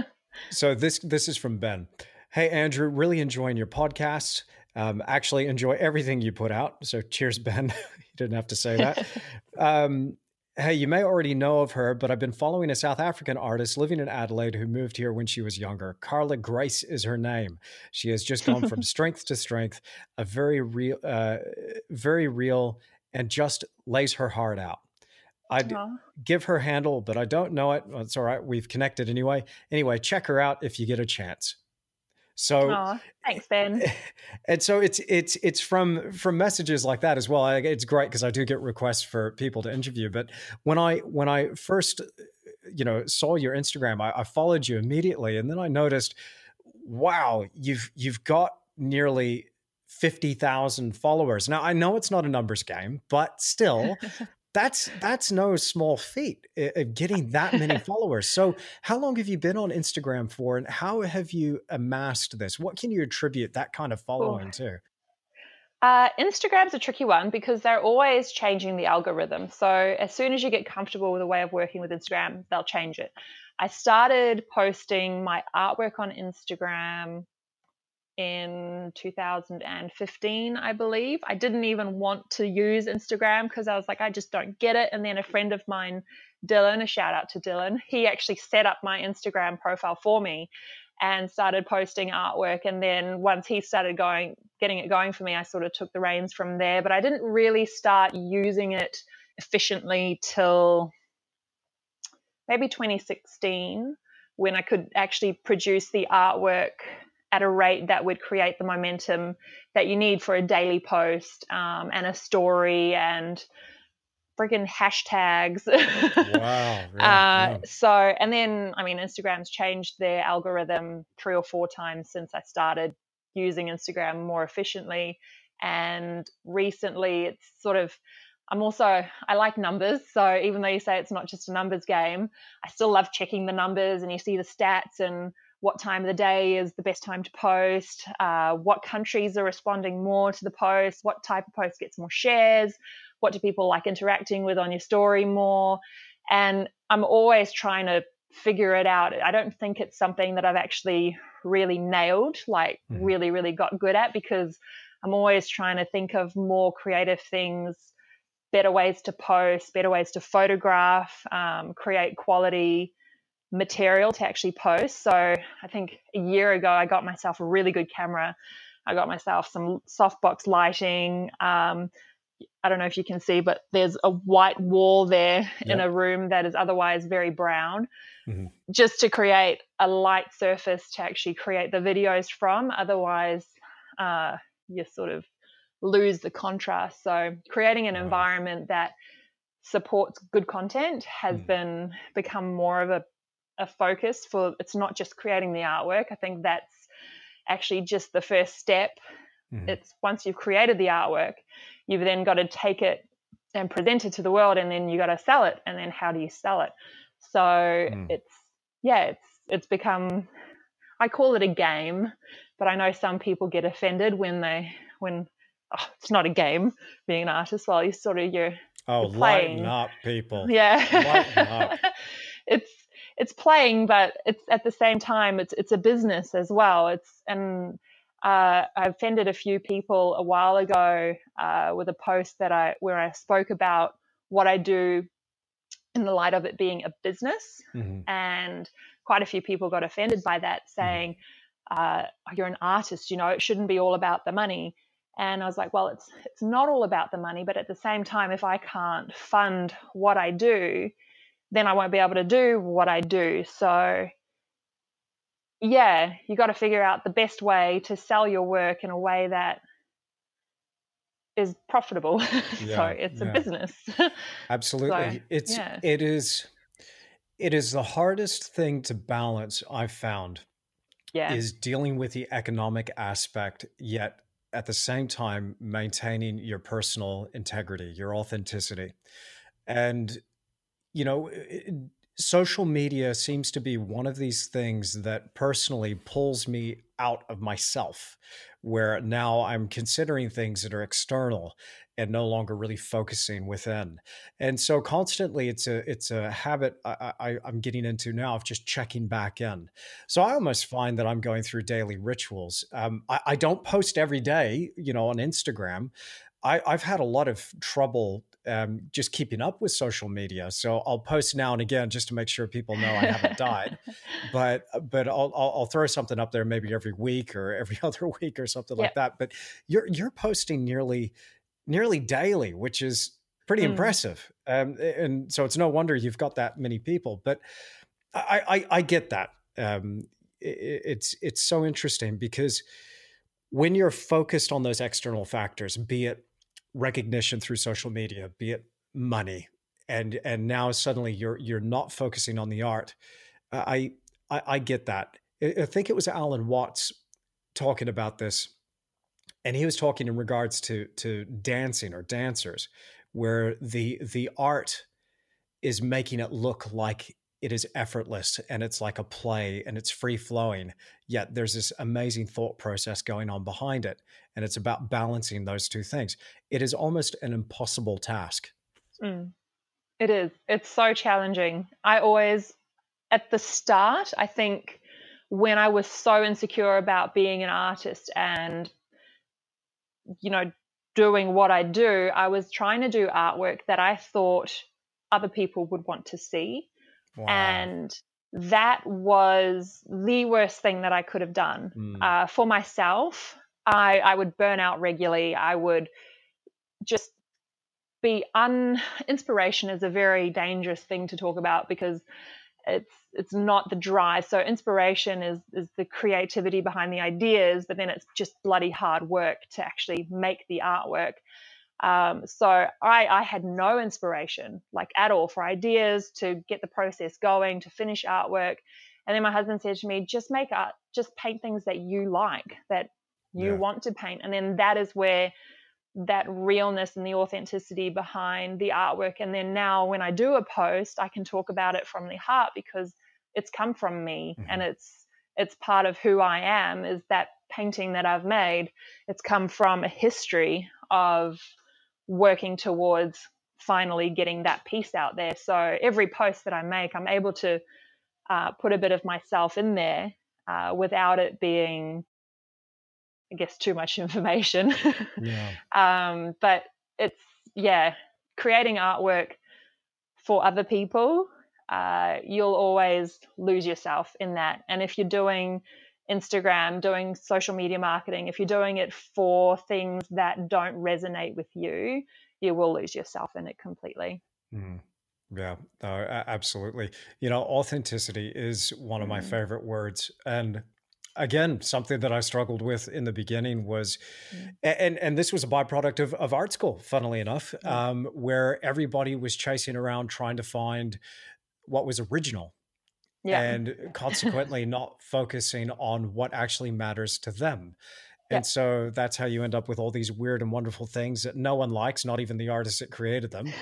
[LAUGHS] so this this is from Ben. Hey Andrew, really enjoying your podcast. Um, actually, enjoy everything you put out. So cheers, Ben [LAUGHS] you didn't have to say that. [LAUGHS] um, hey, you may already know of her, but I've been following a South African artist living in Adelaide who moved here when she was younger. Carla Grace is her name. She has just gone from [LAUGHS] strength to strength, a very real, uh, very real, and just lays her heart out. I'd Aww. give her handle, but I don't know it. It's all right. We've connected anyway. Anyway, check her out if you get a chance. So thanks, Ben. [LAUGHS] And so it's it's it's from from messages like that as well. It's great because I do get requests for people to interview. But when I when I first uh, you know saw your Instagram, I, I followed you immediately, and then I noticed, wow, you've you've got nearly 50,000 followers. Now, I know it's not a numbers game, but still, [LAUGHS] that's that's no small feat of getting [LAUGHS] that many followers. So, how long have you been on Instagram for, and how have you amassed this? What can you attribute that kind of following to? Uh, Instagram's a tricky one because they're always changing the algorithm. So as soon as you get comfortable with a way of working with Instagram, they'll change it. I started posting my artwork on Instagram in 2015, I believe. I didn't even want to use Instagram because I was like, I just don't get it. And then a friend of mine, Dylan, a shout out to Dylan, he actually set up my Instagram profile for me and started posting artwork. And then once he started going, getting it going for me, I sort of took the reins from there. But I didn't really start using it efficiently till maybe 2016 when I could actually produce the artwork at a rate that would create the momentum that you need for a daily post um, and a story and freaking hashtags. wow. [LAUGHS] Yeah, uh, yeah. So, and then, I mean, Instagram's changed their algorithm three or four times since I started using Instagram more efficiently. And recently, it's sort of, I'm also, I like numbers. So even though you say it's not just a numbers game, I still love checking the numbers and you see the stats and what time of the day is the best time to post, uh, what countries are responding more to the post, what type of post gets more shares, what do people like interacting with on your story more. And I'm always trying to figure it out. I don't think it's something that I've actually really nailed, like mm-hmm. really, really got good at because I'm always trying to think of more creative things, better ways to post, better ways to photograph, um, create quality material to actually post. So I think a year ago, I got myself a really good camera. I got myself some softbox lighting. Um, I don't know if you can see, but there's a white wall there yep. [LAUGHS] in a room that is otherwise very brown, mm-hmm. just to create a light surface to actually create the videos from. Otherwise, uh, you sort of lose the contrast. So, creating an wow. environment that supports good content has mm. been become more of a a focus for it's not just creating the artwork. I think that's actually just the first step. Mm-hmm. It's once you've created the artwork, you've then got to take it and present it to the world and then you got to sell it and then how do you sell it? So mm. it's yeah, it's it's become I call it a game, but I know some people get offended when they when oh, it's not a game being an artist. Well, you sort of you're oh you're playing. lighten up, people. Yeah, lighten up. [LAUGHS] it's it's playing, but it's at the same time it's it's a business as well. It's and uh, I offended a few people a while ago uh, with a post that I where I spoke about what I do in the light of it being a business, mm-hmm. and quite a few people got offended by that, mm-hmm. saying, mm-hmm. uh, "You're an artist, you know, it shouldn't be all about the money." And I was like, "Well, it's it's not all about the money, but at the same time, if I can't fund what I do, then I won't be able to do what I do. So, yeah, you got to figure out the best way to sell your work in a way that is profitable. [LAUGHS] Yeah, [LAUGHS] so it's yeah. a business. Absolutely. So, it's yeah. it is it is the hardest thing to balance I've found. Yeah. Is dealing with the economic aspect yet at the same time maintaining your personal integrity, your authenticity. And you know, social media seems to be one of these things that personally pulls me out of myself, where now I'm considering things that are external and no longer really focusing within. And so constantly it's a it's a habit I, I, am getting into now of just checking back in. So I almost find that I'm going through daily rituals. Um, I, I don't post every day, you know, on Instagram. I, I've had a lot of trouble um, just keeping up with social media. So I'll post now and again just to make sure people know I haven't died. [LAUGHS] But uh, but I'll, I'll, I'll throw something up there maybe every week or every [LAUGHS] other week or something yep. like that. But you're you're posting nearly nearly daily, which is pretty mm. impressive. Um, and so it's no wonder you've got that many people. But I I, I get that. Um, it, it's it's so interesting because when you're focused on those external factors, be it recognition through social media, be it money, and and now suddenly you're you're not focusing on the art. I I, I get that. I think it was Alan Watts talking about this, and he was talking in regards to to dancing or dancers, where the the art is making it look like it is effortless and it's like a play and it's free flowing yet there's this amazing thought process going on behind it and it's about balancing those two things it is almost an impossible task mm. it is it's so challenging i always at the start i think when I was so insecure about being an artist and, you know, doing what I do, I was trying to do artwork that I thought other people would want to see. Wow. And that was the worst thing that I could have done mm. uh, for myself. I, I would burn out regularly. I would just be un inspiration is a very dangerous thing to talk about because it's it's not the drive. So inspiration is is the creativity behind the ideas, but then it's just bloody hard work to actually make the artwork. Um, so I, I had no inspiration, like at all, for ideas to get the process going, to finish artwork. And then my husband said to me, just make art, just paint things that you like, that you yeah. want to paint. And then that is where that realness and the authenticity behind the artwork. And then now when I do a post, I can talk about it from the heart because it's come from me mm-hmm. and it's it's part of who I am is that painting that I've made. It's come from a history of working towards finally getting that piece out there. So every post that I make, I'm able to uh, put a bit of myself in there uh, without it being, I guess, too much [LAUGHS] information. yeah. um, but it's, yeah, creating artwork for other people, uh, you'll always lose yourself in that. And if you're doing Instagram, doing social media marketing, if you're doing it for things that don't resonate with you, you will lose yourself in it completely. Mm. Yeah, no, absolutely. You know, authenticity is one of my mm. favorite words. And again, something that I struggled with in the beginning was, mm. and and this was a byproduct of, of art school, funnily enough, um, where everybody was chasing around trying to find what was original yeah. and [LAUGHS] consequently not focusing on what actually matters to them. And yeah. so that's how you end up with all these weird and wonderful things that no one likes, not even the artist that created them.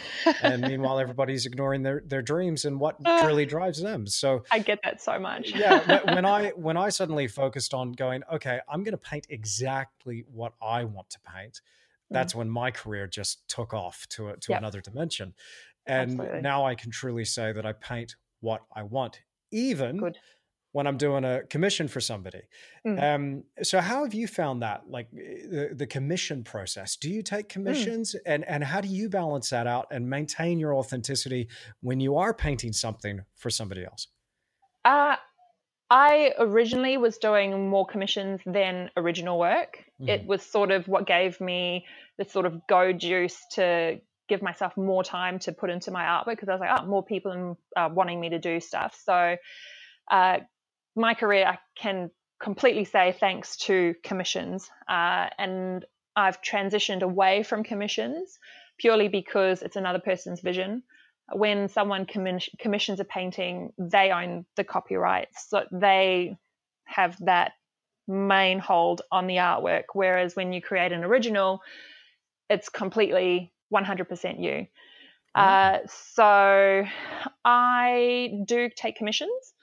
and meanwhile, [LAUGHS] everybody's ignoring their, their dreams and what uh, truly drives them. So I get that so much. yeah. When [LAUGHS] I when I suddenly focused on going, okay, I'm going to paint exactly what I want to paint. That's mm. when my career just took off to a, to yep. another dimension. And Absolutely. now I can truly say that I paint what I want even Good. when I'm doing a commission for somebody. Mm. Um, so how have you found that, like eh, the, the commission process? Do you take mm. commissions mm. and, and how do you balance that out and maintain your authenticity when you are painting something for somebody else? Uh, I originally was doing more commissions than original work. Mm. It was sort of what gave me the sort of go juice to give myself more time to put into my artwork because I was like, oh, more people are wanting me to do stuff. So uh, my career, I can completely say thanks to commissions, uh, and I've transitioned away from commissions purely because it's another person's vision. When someone commissions a painting, they own the copyrights, so they have that main hold on the artwork. Whereas when you create an original, it's completely 100% you. Uh, so I do take commissions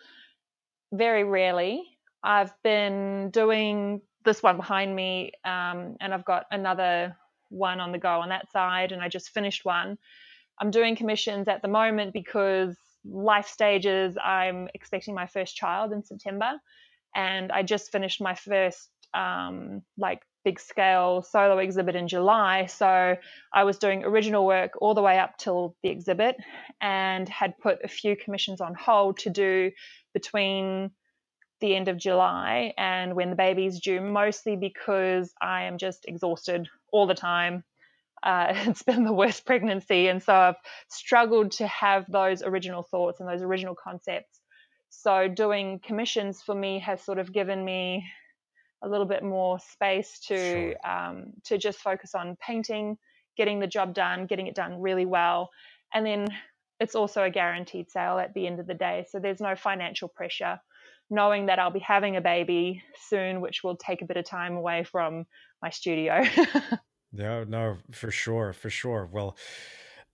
very rarely. I've been doing this one behind me, um, and I've got another one on the go on that side, and I just finished one. I'm doing commissions at the moment because life stages, I'm expecting my first child in September, and I just finished my first um, like big scale solo exhibit in July. So I was doing original work all the way up till the exhibit and had put a few commissions on hold to do between the end of July and when the baby's due, mostly because I am just exhausted all the time. Uh, [LAUGHS] it's been the worst pregnancy. And so I've struggled to have those original thoughts and those original concepts. So doing commissions for me has sort of given me a little bit more space to sure. um, to just focus on painting, getting the job done, getting it done really well, and then it's also a guaranteed sale at the end of the day. So there's no financial pressure, knowing that I'll be having a baby soon, which will take a bit of time away from my studio. [LAUGHS] yeah, no, for sure, for sure. Well.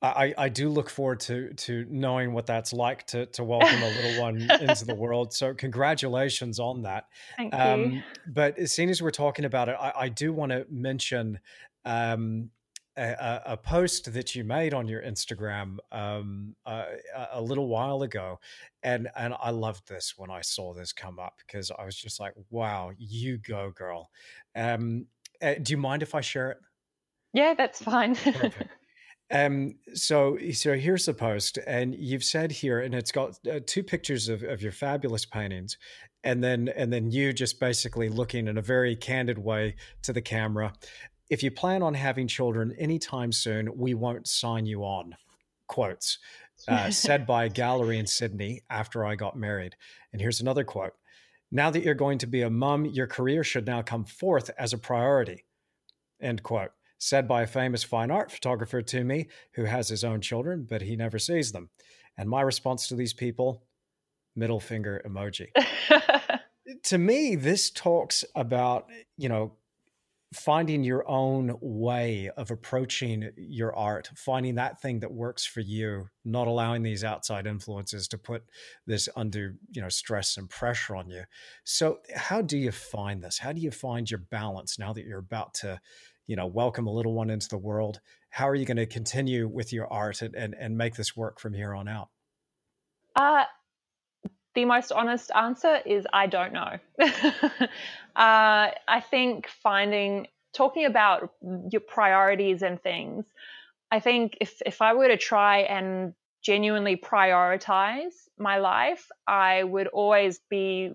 I, I do look forward to to knowing what that's like to to [LAUGHS] welcome a little one into the world. So congratulations on that. Thank um, you. But as soon as we're talking about it, I, I do want to mention um, a, a, post that you made on your Instagram um, uh, a little while ago, and and I loved this when I saw this come up because I was just like, "Wow, you go, girl!" Um, uh, do you mind if I share it? Yeah, that's fine. Um, so so here's the post, and you've said here, and it's got uh, two pictures of, of your fabulous paintings, and then and then you just basically looking in a very candid way to the camera if you plan on having children anytime soon, we won't sign you on. Quotes uh, said by a [LAUGHS] gallery in Sydney after I got married. And here's another quote Now that you're going to be a mum, your career should now come forth as a priority. End quote. Said by a famous fine art photographer to me who has his own children, but he never sees them. And my response to these people middle finger emoji. [LAUGHS] to me, this talks about, you know, finding your own way of approaching your art, finding that thing that works for you, not allowing these outside influences to put this under, you know, stress and pressure on you. So how do you find this? How do you find your balance now that you're about to, you know, welcome a little one into the world? How are you going to continue with your art and, and, and make this work from here on out? Uh, the most honest answer is I don't know. [LAUGHS] uh, I think finding, talking about your priorities and things, I think if, if I were to try and genuinely prioritize my life, I would always be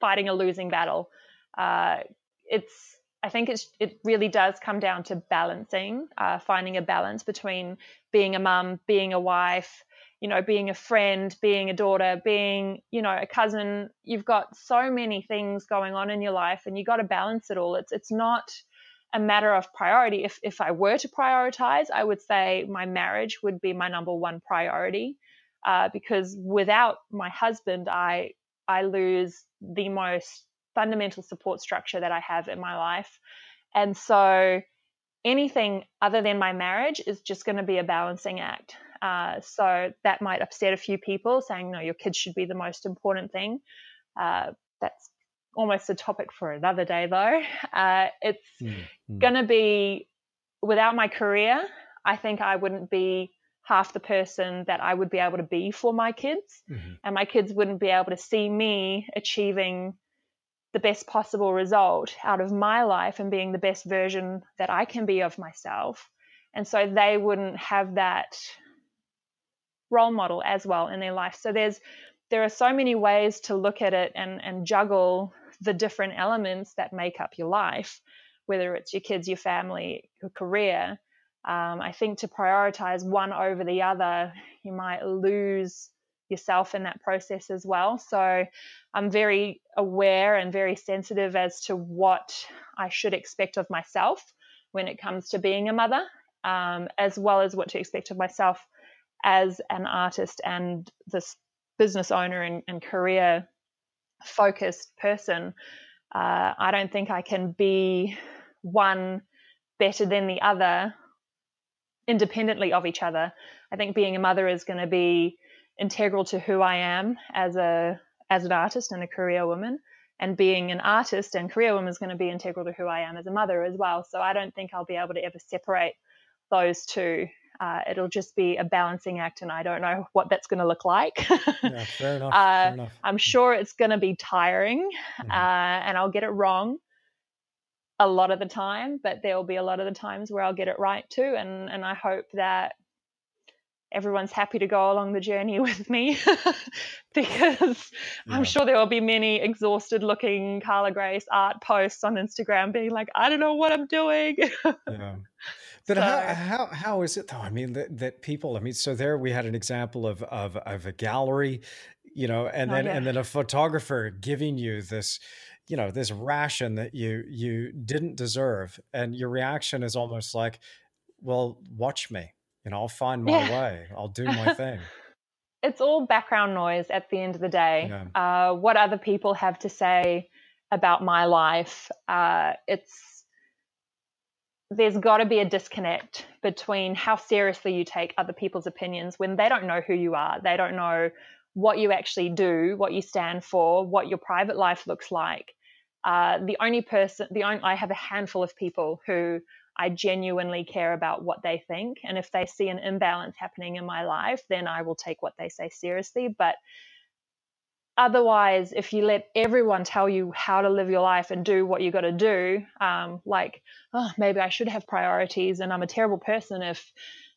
fighting a losing battle. Uh, it's I think it's, it really does come down to balancing, uh, finding a balance between being a mum, being a wife, you know, being a friend, being a daughter, being, you know, a cousin. You've got so many things going on in your life and you got to balance it all. It's it's not a matter of priority. If if I were to prioritize, I would say my marriage would be my number one priority. Uh, because without my husband, I I lose the most fundamental support structure that I have in my life. And so anything other than my marriage is just going to be a balancing act. Uh, so that might upset a few people saying, no, your kids should be the most important thing. Uh, that's almost a topic for another day, though. [LAUGHS] Uh, it's mm-hmm. going to be, without my career, I think I wouldn't be half the person that I would be able to be for my kids. Mm-hmm. And my kids wouldn't be able to see me achieving the best possible result out of my life and being the best version that I can be of myself. And so they wouldn't have that role model as well in their life. So there's there are so many ways to look at it and, and juggle the different elements that make up your life, whether it's your kids, your family, your career. Um, I think to prioritize one over the other, you might lose yourself in that process as well. So I'm very aware and very sensitive as to what I should expect of myself when it comes to being a mother, um, as well as what to expect of myself as an artist and this business owner and, and career focused person, uh, I don't think I can be one better than the other independently of each other. I think being a mother is going to be integral to who I am as a as an artist and a career woman. And being an artist and career woman is going to be integral to who I am as a mother as well. So I don't think I'll be able to ever separate those two uh, it'll just be a balancing act, and I don't know what that's going to look like. [LAUGHS] yeah, fair enough, uh, fair enough. I'm sure it's going to be tiring, mm-hmm. uh, and I'll get it wrong a lot of the time, but there will be a lot of the times where I'll get it right too, and and I hope that everyone's happy to go along the journey [LAUGHS] with me [LAUGHS] because yeah. I'm sure there will be many exhausted looking Carla Grace art posts on Instagram being like, I don't know what I'm doing. [LAUGHS] yeah. But so, how, how how is it though? I mean that, that people. I mean, so there we had an example of of, of a gallery, you know, and oh, then yeah. and then a photographer giving you this, you know, this ration that you you didn't deserve, and your reaction is almost like, well, watch me, you know, I'll find my yeah. way, I'll do my [LAUGHS] thing. it's all background noise at the end of the day. Yeah. Uh, what other people have to say about my life, uh, it's there's got to be a disconnect between how seriously you take other people's opinions when they don't know who you are. They don't know what you actually do, what you stand for, what your private life looks like. Uh, the only person, the only, I have a handful of people who I genuinely care about what they think. And if they see an imbalance happening in my life, then I will take what they say seriously. But otherwise, if you let everyone tell you how to live your life and do what you got to do, um, like, oh, maybe I should have priorities and I'm a terrible person if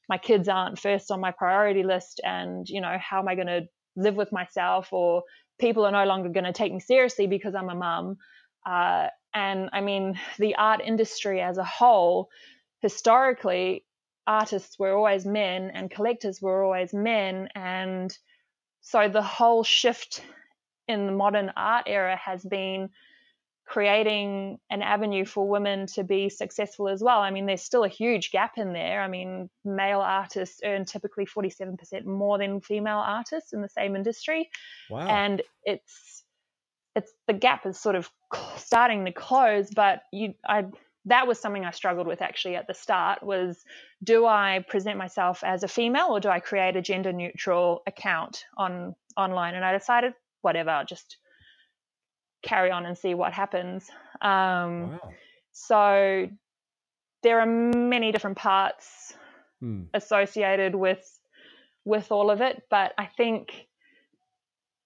my kids aren't first on my priority list and, you know, how am I going to live with myself or people are no longer going to take me seriously because I'm a mum. Uh, and I mean, the art industry as a whole, historically, artists were always men and collectors were always men. And so the whole shift in the modern art era has been creating an avenue for women to be successful as well. I mean, there's still a huge gap in there. I mean, male artists earn typically 47% more than female artists in the same industry. Wow. And it's it's the gap is sort of starting to close, but you I that was something I struggled with actually at the start was do I present myself as a female or do I create a gender neutral account on online and I decided whatever, I'll just carry on and see what happens. Um, wow. So there are many different parts hmm. associated with with all of it, but I think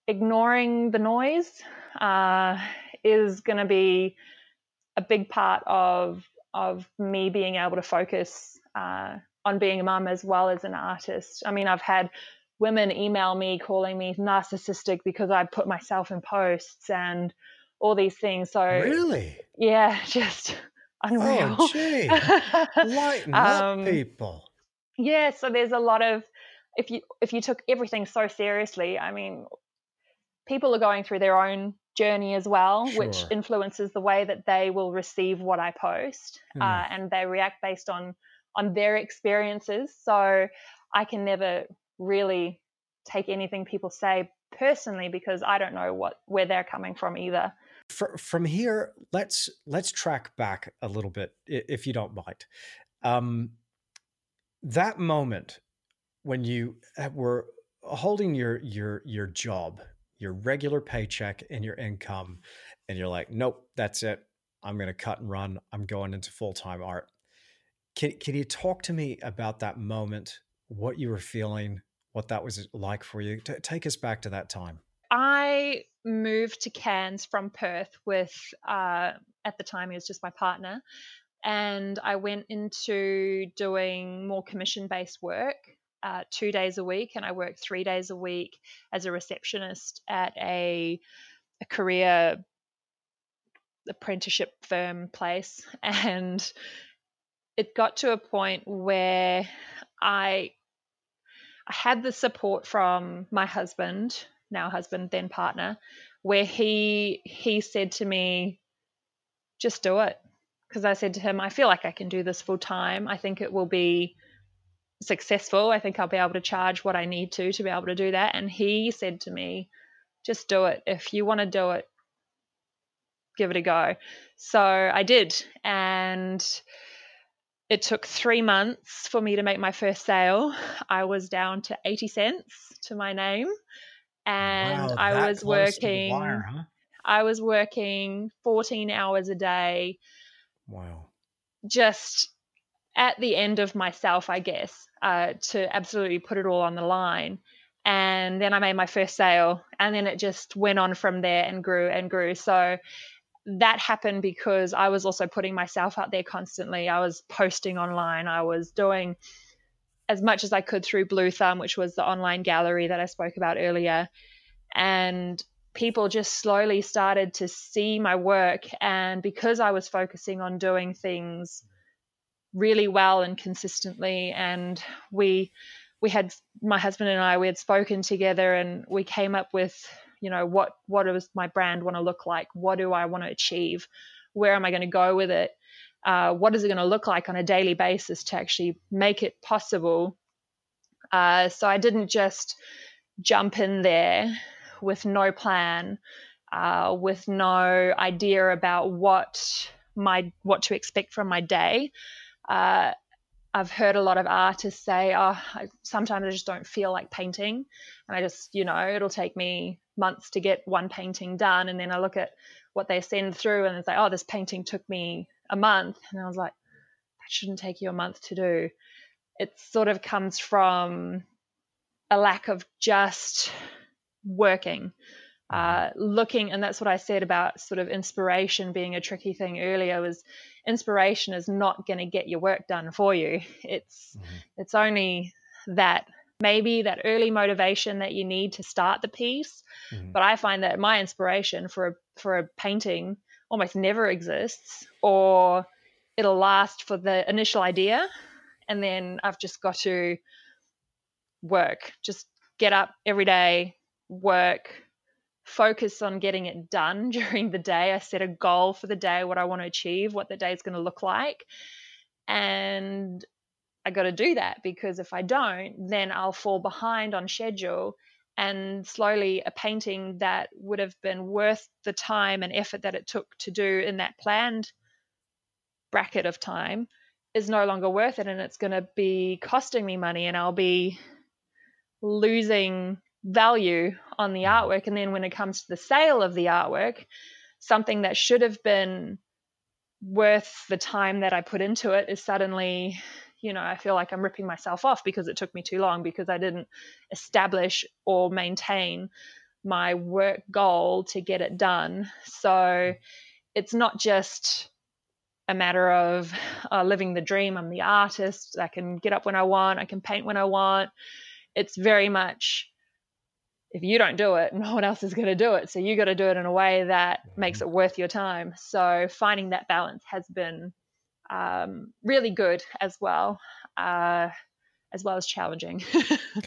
ignoring the noise uh, is going to be a big part of of me being able to focus uh, on being a mum as well as an artist. I mean, I've had women email me calling me narcissistic because I put myself in posts and all these things. So really, yeah, [LAUGHS] just unreal. Oh, gee, [LAUGHS] lighten um, up, people. Yeah, so there's a lot of if you if you took everything so seriously, I mean, people are going through their own journey as well, sure. which influences the way that they will receive what I post, uh, hmm. and they react based on on their experiences. So I can never really take anything people say personally because I don't know what where they're coming from either. For, from here, let's let's track back a little bit, if you don't mind. Um, that moment when you were holding your your your job, your regular paycheck and your income, and you're like, nope, that's it. I'm going to cut and run. I'm going into full time art. Can can you talk to me about that moment? What you were feeling? what that was like for you. T- take us back to that time. I moved to Cairns from Perth with, uh, at the time, he was just my partner. And I went into doing more commission based work uh, two days a week. And I worked three days a week as a receptionist at a, a career apprenticeship firm place. [LAUGHS] And it got to a point where I I had the support from my husband, now husband, then partner, where he he said to me, just do it. Because I said to him, I feel like I can do this full time. I think it will be successful. I think I'll be able to charge what I need to to be able to do that. And he said to me, just do it. If you want to do it, give it a go. So I did. And it took three months for me to make my first sale. I was down to 80 cents to my name. And wow, I was working wire, huh? I was working 14 hours a day. Wow. Just at the end of myself, I guess, uh, to absolutely put it all on the line. And then I made my first sale, and then it just went on from there and grew and grew. So that happened because I was also putting myself out there constantly. I was posting online. I was doing as much as I could through Bluethumb, which was the online gallery that I spoke about earlier. And people just slowly started to see my work. And because I was focusing on doing things really well and consistently, and we we had my husband and I we had spoken together and we came up with you know what what does my brand want to look like? What do i want to achieve? Where am i going to go with it? Uh, what is it going to look like on a daily basis to actually make it possible? Uh, so i didn't just jump in there with no plan uh, with no idea about what my what to expect from my day uh, I've heard a lot of artists say, "Oh, I, sometimes I just don't feel like painting," and I just, you know, it'll take me months to get one painting done, and then I look at what they send through, and it's like, "Oh, this painting took me a month," and I was like, that shouldn't take you a month to do. It sort of comes from a lack of just working, uh, looking, and that's what I said about sort of inspiration being a tricky thing earlier. Was inspiration is not going to get your work done for you. [LAUGHS] It's mm-hmm. it's only that maybe that early motivation that you need to start the piece. Mm-hmm. But I find that my inspiration for a for a painting almost never exists, or it'll last for the initial idea, and then I've just got to work, just get up every day, work, focus on getting it done [LAUGHS] during the day. I set a goal for the day, what I want to achieve, what the day is going to look like. And I got to do that because if I don't, then I'll fall behind on schedule. And slowly, a painting that would have been worth the time and effort that it took to do in that planned bracket of time is no longer worth it. And it's going to be costing me money, and I'll be losing value on the artwork. And then when it comes to the sale of the artwork, something that should have been worth the time that I put into it is suddenly, you know, I feel like I'm ripping myself off because it took me too long because I didn't establish or maintain my work goal to get it done. So it's not just a matter of uh, living the dream. I'm the artist. I can get up when I want. I can paint when I want it's very much if you don't do it, [LAUGHS] no one else is going to do it. So you got to do it in a way that mm-hmm. makes it worth your time. So finding that balance has been um, really good as well, uh, as well as challenging.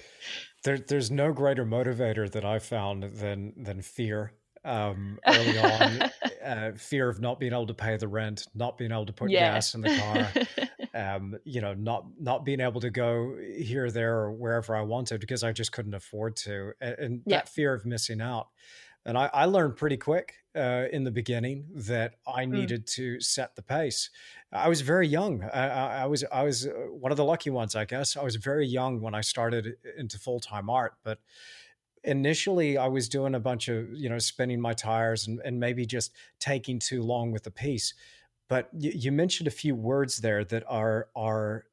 [LAUGHS] there, there's no greater motivator that I found than than fear. Um, [LAUGHS] early on, uh, fear of not being able to pay the rent, not being able to put yeah. gas in the car, um, you know, not not being able to go here, there, or wherever I wanted because I just couldn't afford to, and, and yeah. that fear of missing out. And I, I learned pretty quick uh, in the beginning that I mm. needed mm. to set the pace. I was very young. I, I, was I was uh, one of the lucky ones, I guess. I was very young when I started into full time art, but initially I was doing a bunch of you know spinning my tires and, and maybe just taking too long with the piece. But you, you mentioned a few words there that are are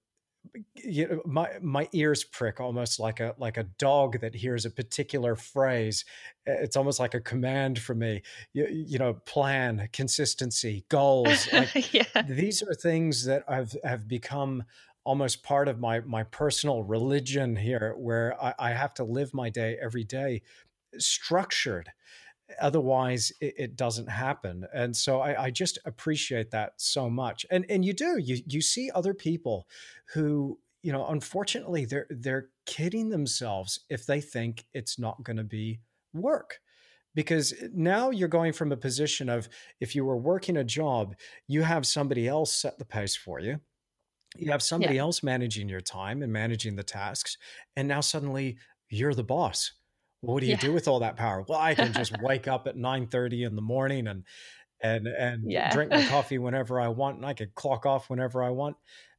you know, my my ears prick almost like a like a dog that hears a particular phrase. It's almost like a command for me. You, you know, plan, consistency, goals. [LAUGHS] Like, yeah. These are things that I've have become almost part of my my personal religion here, where I, I have to live my day every day structured otherwise it, it, doesn't happen. And so I, I, just appreciate that so much. And and you do you you see other people who you know unfortunately they're they're kidding themselves if they think it's not going to be work. Because now you're going from a position of if you were working a job you have somebody else set the pace for you. You have somebody yeah. else managing your time and managing the tasks. And now suddenly you're the boss what do you yeah. do with all that power? Well, I can just [LAUGHS] wake up at 9 30 in the morning and and and yeah. drink my coffee [LAUGHS] whenever I want and I could clock off whenever I want.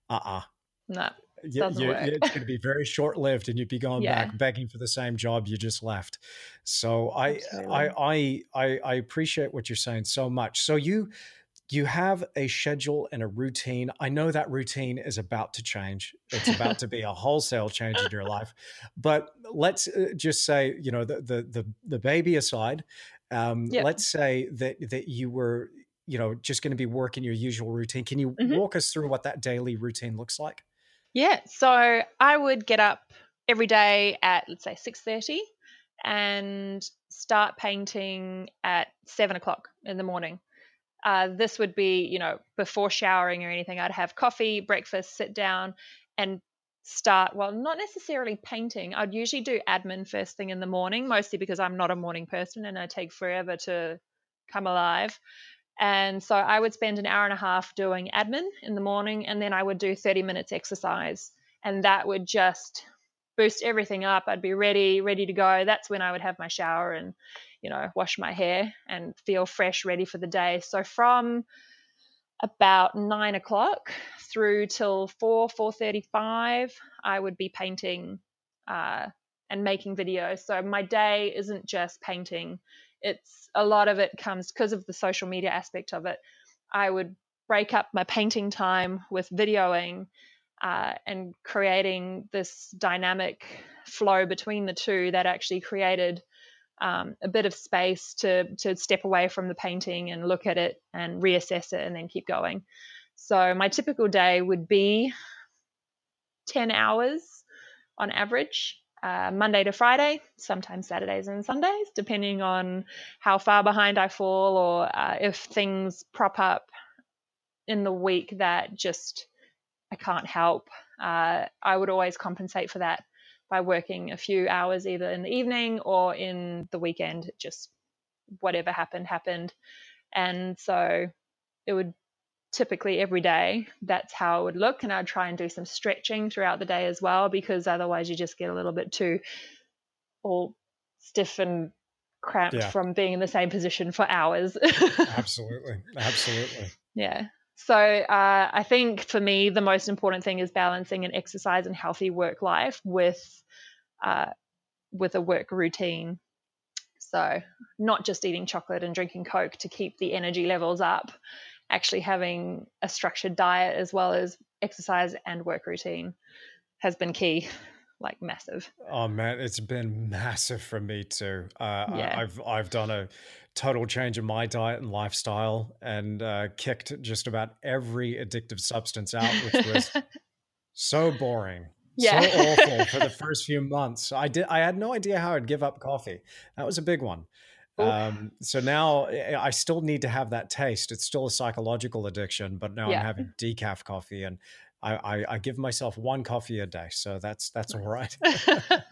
Uh-uh. No. You, you, it's going to be very short lived, and you'd be going yeah. back begging for the same job you just left. So I, I, I, I, I appreciate what you're saying so much. So you, you have a schedule and a routine. I know that routine is about to change. It's about to be a [LAUGHS] wholesale change in your life. But let's uh, just say, you know, the the the, the baby aside, um, yep. let's say that that you were, you know, just going to be working your usual routine. Can you mm-hmm. walk us through what that daily routine looks like? Yeah. So I would get up every day at let's say six thirty and start painting at seven o'clock in the morning. Uh, this would be, you know, before showering or anything. I'd have coffee, breakfast, sit down, and start. Well, not necessarily painting. I'd usually do admin first thing in the morning, mostly because I'm not a morning person and I take forever to come alive. And so I would spend an hour and a half doing admin in the morning, and then I would do 30 minutes exercise. And that would just boost everything up. I'd be ready, ready to go. That's when I would have my shower and you know, wash my hair and feel fresh, ready for the day. So from about nine o'clock through till four, four thirty-five, I would be painting uh, and making videos. So my day isn't just painting; it's a lot of it comes because of the social media aspect of it. I would break up my painting time with videoing uh, and creating this dynamic flow between the two that actually created um, a bit of space to to step away from the painting and look at it and reassess it and then keep going. So my typical day would be 10 hours on average, uh, Monday to Friday, sometimes Saturdays and Sundays, depending on how far behind I fall or uh, if things prop up in the week that just I can't help. Uh, I would always compensate for that by working a few hours either in the evening or in the weekend. Just whatever happened, happened. And so it would typically every day that's how it would look and i'd try and do some stretching throughout the day as well because otherwise you just get a little bit too all stiff and cramped yeah. from being in the same position for hours [LAUGHS] absolutely absolutely yeah so uh, I think for me, the most important thing is balancing an exercise and healthy work life with uh, with a work routine. So not just eating chocolate and drinking Coke to keep the energy levels up, actually having a structured diet as well as exercise and work routine has been key like massive. Oh man, it's been [LAUGHS] massive for me too. Uh, yeah. I, have I've done a total change in my diet and lifestyle, and uh, kicked just about every addictive substance out, which was [LAUGHS] so boring. Yeah. So awful [LAUGHS] for the first few months. I did. I had no idea how I'd give up coffee. That was a big one. Um, so now eh, I still need to have that taste. It's still a psychological addiction, but now yeah. I'm having decaf coffee, and I, I, I give myself one coffee a day, so that's that's all right.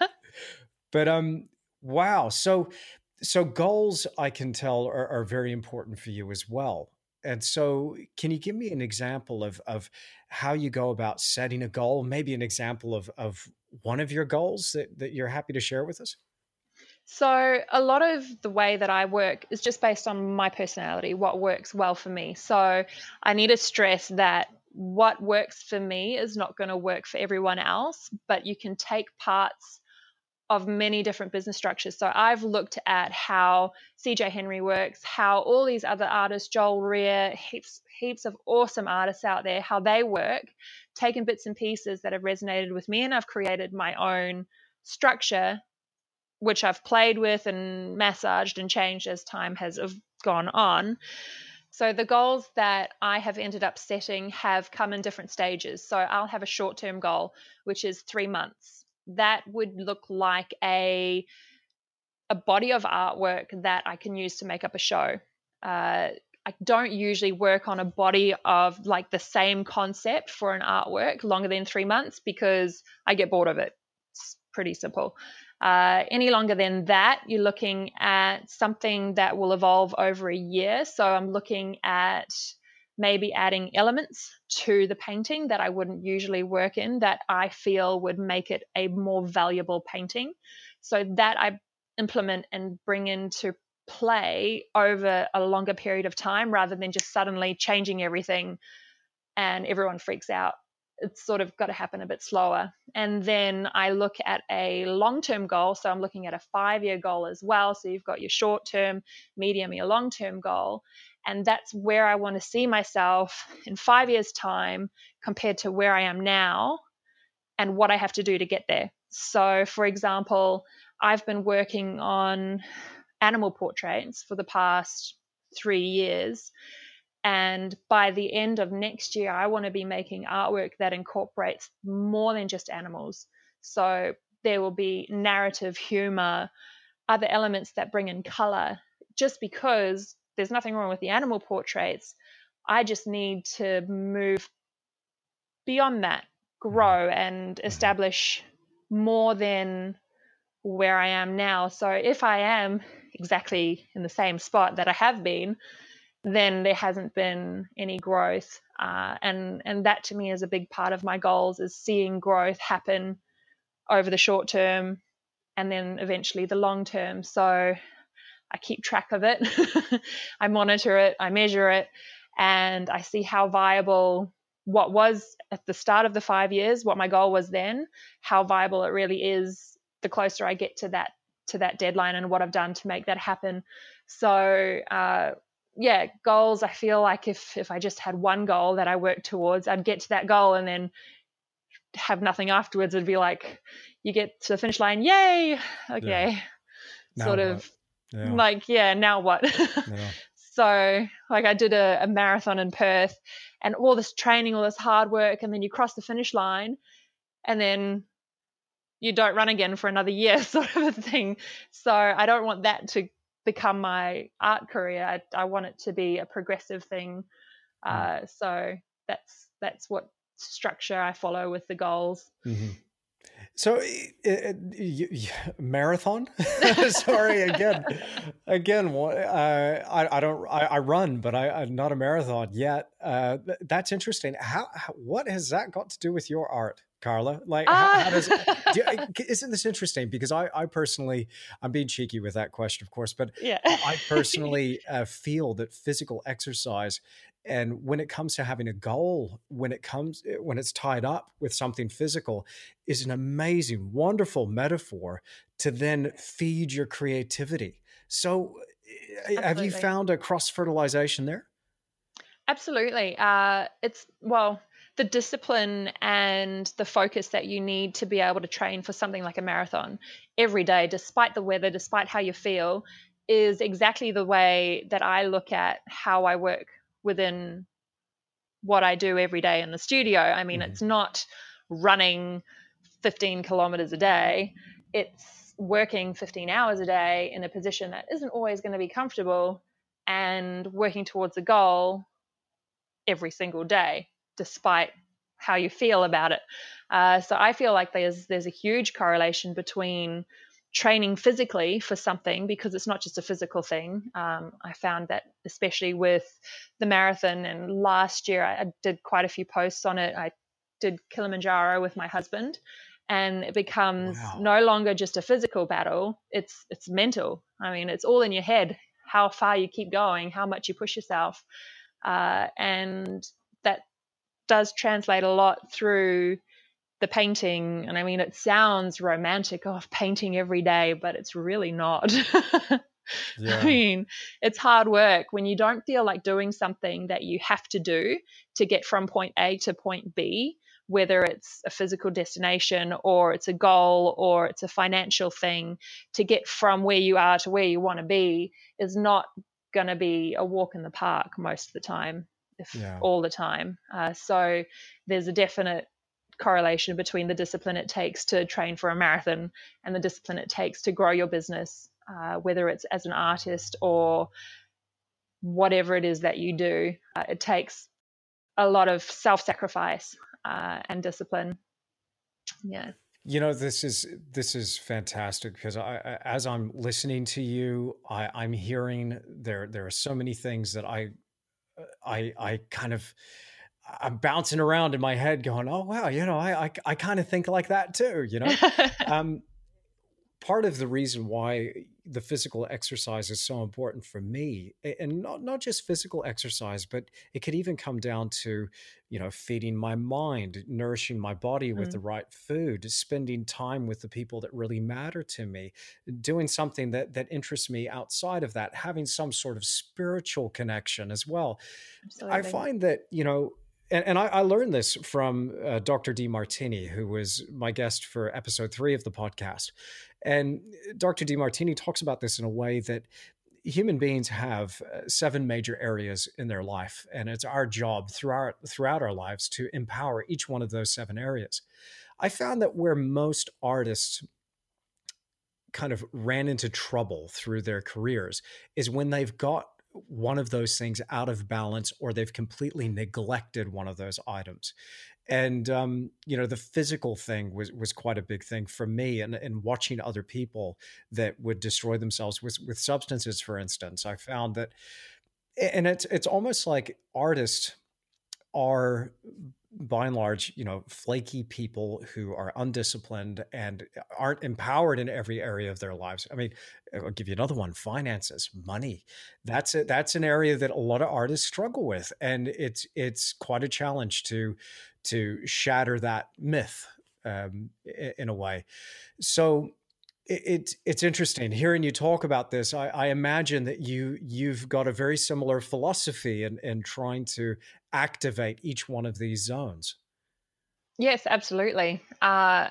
[LAUGHS] but um, wow. So so goals, I can tell, are, are very important for you as well. And so, can you give me an example of of how you go about setting a goal? Maybe an example of of one of your goals that that you're happy to share with us. So, a lot of the way that I work is just based on my personality, what works well for me. So, I need to stress that what works for me is not going to work for everyone else, but you can take parts of many different business structures. So I've looked at how CJ Hendry works, how all these other artists, Joel Rea, heaps, heaps of awesome artists out there, how they work, taken bits and pieces that have resonated with me, and I've created my own structure, which I've played with and massaged and changed as time has gone on. So the goals that I have ended up setting have come in different stages. So I'll have a short term goal, which is three months. That would look like a a body of artwork that I can use to make up a show. Uh, I don't usually work on a body of like the same concept for an artwork longer than three months because I get bored of it. It's pretty simple. Uh, any longer than that, you're looking at something that will evolve over a year. So I'm looking at maybe adding elements to the painting that I wouldn't usually work in that I feel would make it a more valuable painting. So that I implement and bring into play over a longer period of time rather than just suddenly changing everything and everyone freaks out it's sort of got to happen a bit slower. And then I look at a long term goal. So I'm looking at a five year goal as well. So you've got your short term, medium, your long term goal. And that's where I want to see myself in five years' time compared to where I am now and what I have to do to get there. So, for example, I've been working on animal portraits for the past three years. And by the end of next year, I want to be making artwork that incorporates more than just animals. So there will be narrative, humor, other elements that bring in color. Just because there's nothing wrong with the animal portraits, I just need to move beyond that, grow and establish more than where I am now. So if I am exactly in the same spot that I have been, then there hasn't been any growth. Uh, and and that to me is a big part of my goals is seeing growth happen over the short term and then eventually the long term. So I keep track of it. [LAUGHS] I monitor it, I measure it, and I see how viable what was at the start of the five years, what my goal was then, how viable it really is the closer I get to that to that deadline and what I've done to make that happen. So uh, yeah, goals. I feel like if if I just had one goal that I worked towards, I'd get to that goal and then have nothing afterwards. It'd be like you get to the finish line, yay, okay, yeah. sort of yeah. like yeah, now what? [LAUGHS] yeah. So like I did a, a marathon in Perth, and all this training, all this hard work, and then you cross the finish line, and then you don't run again for another year, [LAUGHS] sort of a thing. So I don't want that to become my art career. I, I want it to be a progressive thing. Mm. Uh, so that's that's what structure I follow with the goals. Mm-hmm. So, uh, [LAUGHS] marathon? [LAUGHS] Sorry again, again. Uh, I, I don't. I, I run, but I, am not a marathon yet. Uh, that's interesting. How, how? What has that got to do with your art? Carla? Like, uh, how, how, does do, [LAUGHS] isn't this interesting? Because I, I personally, I'm being cheeky with that question, of course, but yeah. I personally uh, feel that physical exercise, and when it comes to having a goal, when it comes eh, when it's tied up with something physical, is an amazing, wonderful metaphor to then feed your creativity. So, Absolutely. Eh, have you found a cross fertilization there? Absolutely. Uh, it's well the discipline and the focus that you need to be able to train for something like a marathon every day, despite the weather, despite how you feel, is exactly the way that I look at how I work within what I do every day in the studio. I mean, mm-hmm. it's not running 15 kilometers a day, it's working 15 hours a day in a position that isn't always going to be comfortable and working towards a goal every single day despite how you feel about it. Uh, so I feel like there's there's a huge correlation between training physically for something because it's not just a physical thing. Um, I found that especially with the marathon and last year I, I did quite a few posts on it. I did Kilimanjaro with my husband and it becomes wow. no longer just a physical battle it's it's mental i mean it's all in your head how far you keep going how much you push yourself uh, and that does translate a lot through the painting. And I mean, it sounds romantic of painting every day, but it's really not. [LAUGHS] yeah. I mean, it's hard work when you don't feel like doing something that you have to do to get from point A to point B, whether it's a physical destination or it's a goal or it's a financial thing, to get from where you are to where you want to be is not going to be a walk in the park most of the time yeah. all the time. Uh, so there's a definite correlation between the discipline it takes to train for a marathon and the discipline it takes to grow your business, uh, whether it's as an artist or whatever it is that you do. Uh, it takes a lot of self sacrifice uh, and discipline. Yeah. You know, this is this is fantastic because I, as I'm listening to you, I, I'm hearing there there are so many things that I I I kind of I'm bouncing around in my head, going, "Oh wow, you know, I I, I kind of think like that too." You know, [LAUGHS] um, part of the reason why the physical exercise is so important for me and not not just physical exercise but it could even come down to you know feeding my mind nourishing my body with mm. the right food spending time with the people that really matter to me doing something that that interests me outside of that having some sort of spiritual connection as well Absolutely. i find that you know and, and I, I, learned this from uh, Dr. Demartini, who was my guest for episode three of the podcast. And Dr. Demartini talks about this in a way that human beings have uh, seven major areas in their life, and it's our job throughout throughout our lives to empower each one of those seven areas. I found that where most artists kind of ran into trouble through their careers is when they've got one of those things out of balance or they've completely neglected one of those items. And um, you know the physical thing was was quite a big thing for me and, and watching other people that would destroy themselves with with substances for instance i found that and it's it's almost like artists are by and large, you know, flaky people who are undisciplined and aren't empowered in every area of their lives. I mean, I'll give you another one: finances, money. That's it. That's an area that a lot of artists struggle with, and it's it's quite a challenge to to shatter that myth um, in a way. So it, it's interesting hearing you talk about this. I, I, imagine that you you've got a very similar philosophy in, in trying to activate each one of these zones. Yes, absolutely. Uh,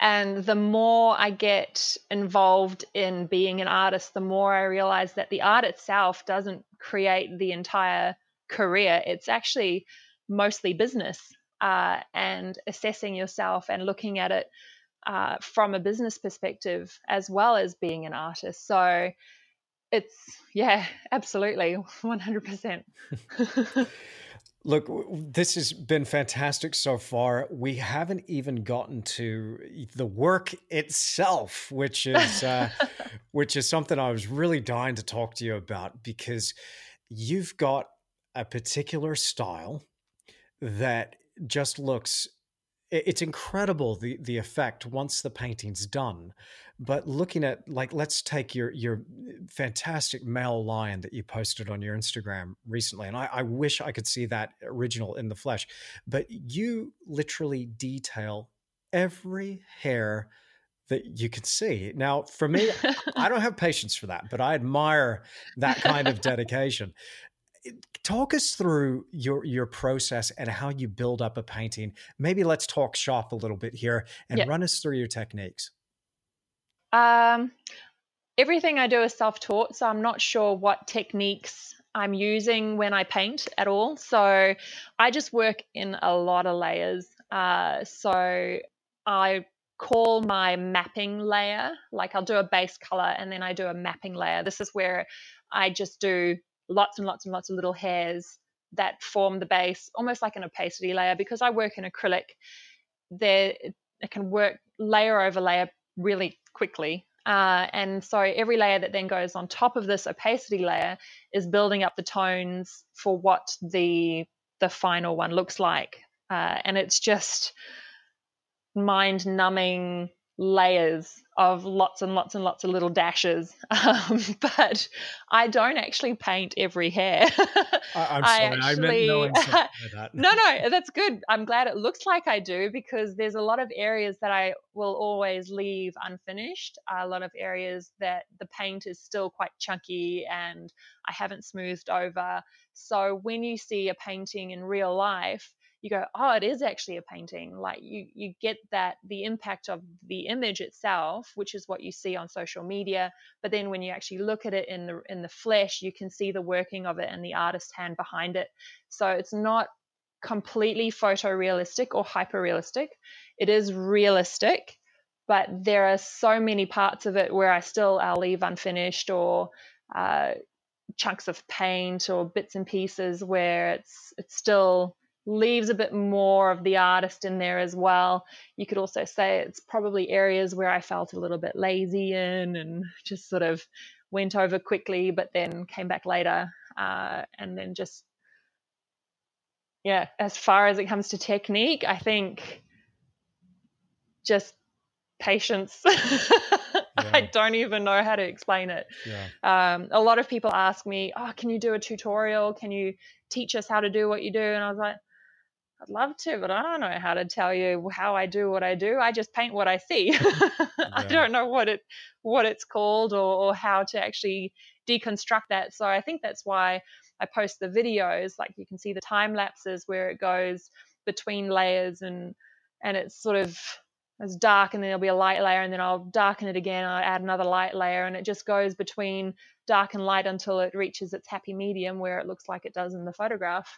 and the more I get involved in being an artist, the more I realize that the art itself doesn't create the entire career. It's actually mostly business uh, and assessing yourself and looking at it uh, from a business perspective as well as being an artist. So it's, yeah, [LAUGHS] absolutely 100%. [LAUGHS] Look, this has been fantastic so far. We haven't even gotten to the work itself, which is uh, [LAUGHS] which is something I was really dying to talk to you about because you've got a particular style that just looks it's incredible the the effect once the painting's done but looking at like let's take your your fantastic male lion that you posted on your instagram recently and I, I wish i could see that original in the flesh but you literally detail every hair that you can see. Now for me [LAUGHS] i don't have patience for that but i admire that kind of dedication talk us through your your process and how you build up a painting. Maybe let's talk shop a little bit here and run us through your techniques. Um, everything I do is self-taught, so I'm not sure what techniques I'm using when I paint at all. So I just work in a lot of layers. Uh, so I call my mapping layer, like I'll do a base color and then I do a mapping layer. This is where I just do lots and lots and lots of little hairs that form the base, almost like an opacity layer. Because I work in acrylic, there it can work layer over layer really quickly. Uh, and so every layer that then goes on top of this opacity layer is building up the tones for what the the final one looks like. Uh, and it's just mind numbing layers of lots and lots and lots of little dashes. [LAUGHS] Um, but I don't actually paint every hair. I, am [LAUGHS] sorry, I, actually, I meant no that. no, no, that's good. I'm glad it looks like I do because there's a lot of areas that I will always leave unfinished. A lot of areas that the paint is still quite chunky and I haven't smoothed over. So when you see a painting in real life, you go, oh, it is actually a painting. Like you you get that the impact of the image itself, which is what you see on social media. But then when you actually look at it in the in the flesh, you can see the working of it and the artist hand behind it. So it's not completely photorealistic or hyperrealistic. It is realistic, but there are so many parts of it where I still I'll leave unfinished or uh, chunks of paint or bits and pieces where it's it's still leaves a bit more of the artist in there as well. You could also say it's probably areas where I felt a little bit lazy in and just sort of went over quickly, but then came back later. Uh, and then just, yeah, as far as it comes to technique, I think just patience. [LAUGHS] Yeah. I don't even know how to explain it. Yeah. Um, a lot of people ask me, "Oh, can you do a tutorial? Can you teach us how to do what you do?" And I was like, I'd love to, but I don't know how to tell you how I do what I do. I just paint what I see. [LAUGHS] yeah. I don't know what it what it's called or, or how to actually deconstruct that. So I think that's why I post the videos. Like you can see the time lapses where it goes between layers and and it's sort of it's dark and then there'll be a light layer and then I'll darken it again. I'll add another light layer and it just goes between dark and light until it reaches its happy medium where it looks like it does in the photograph.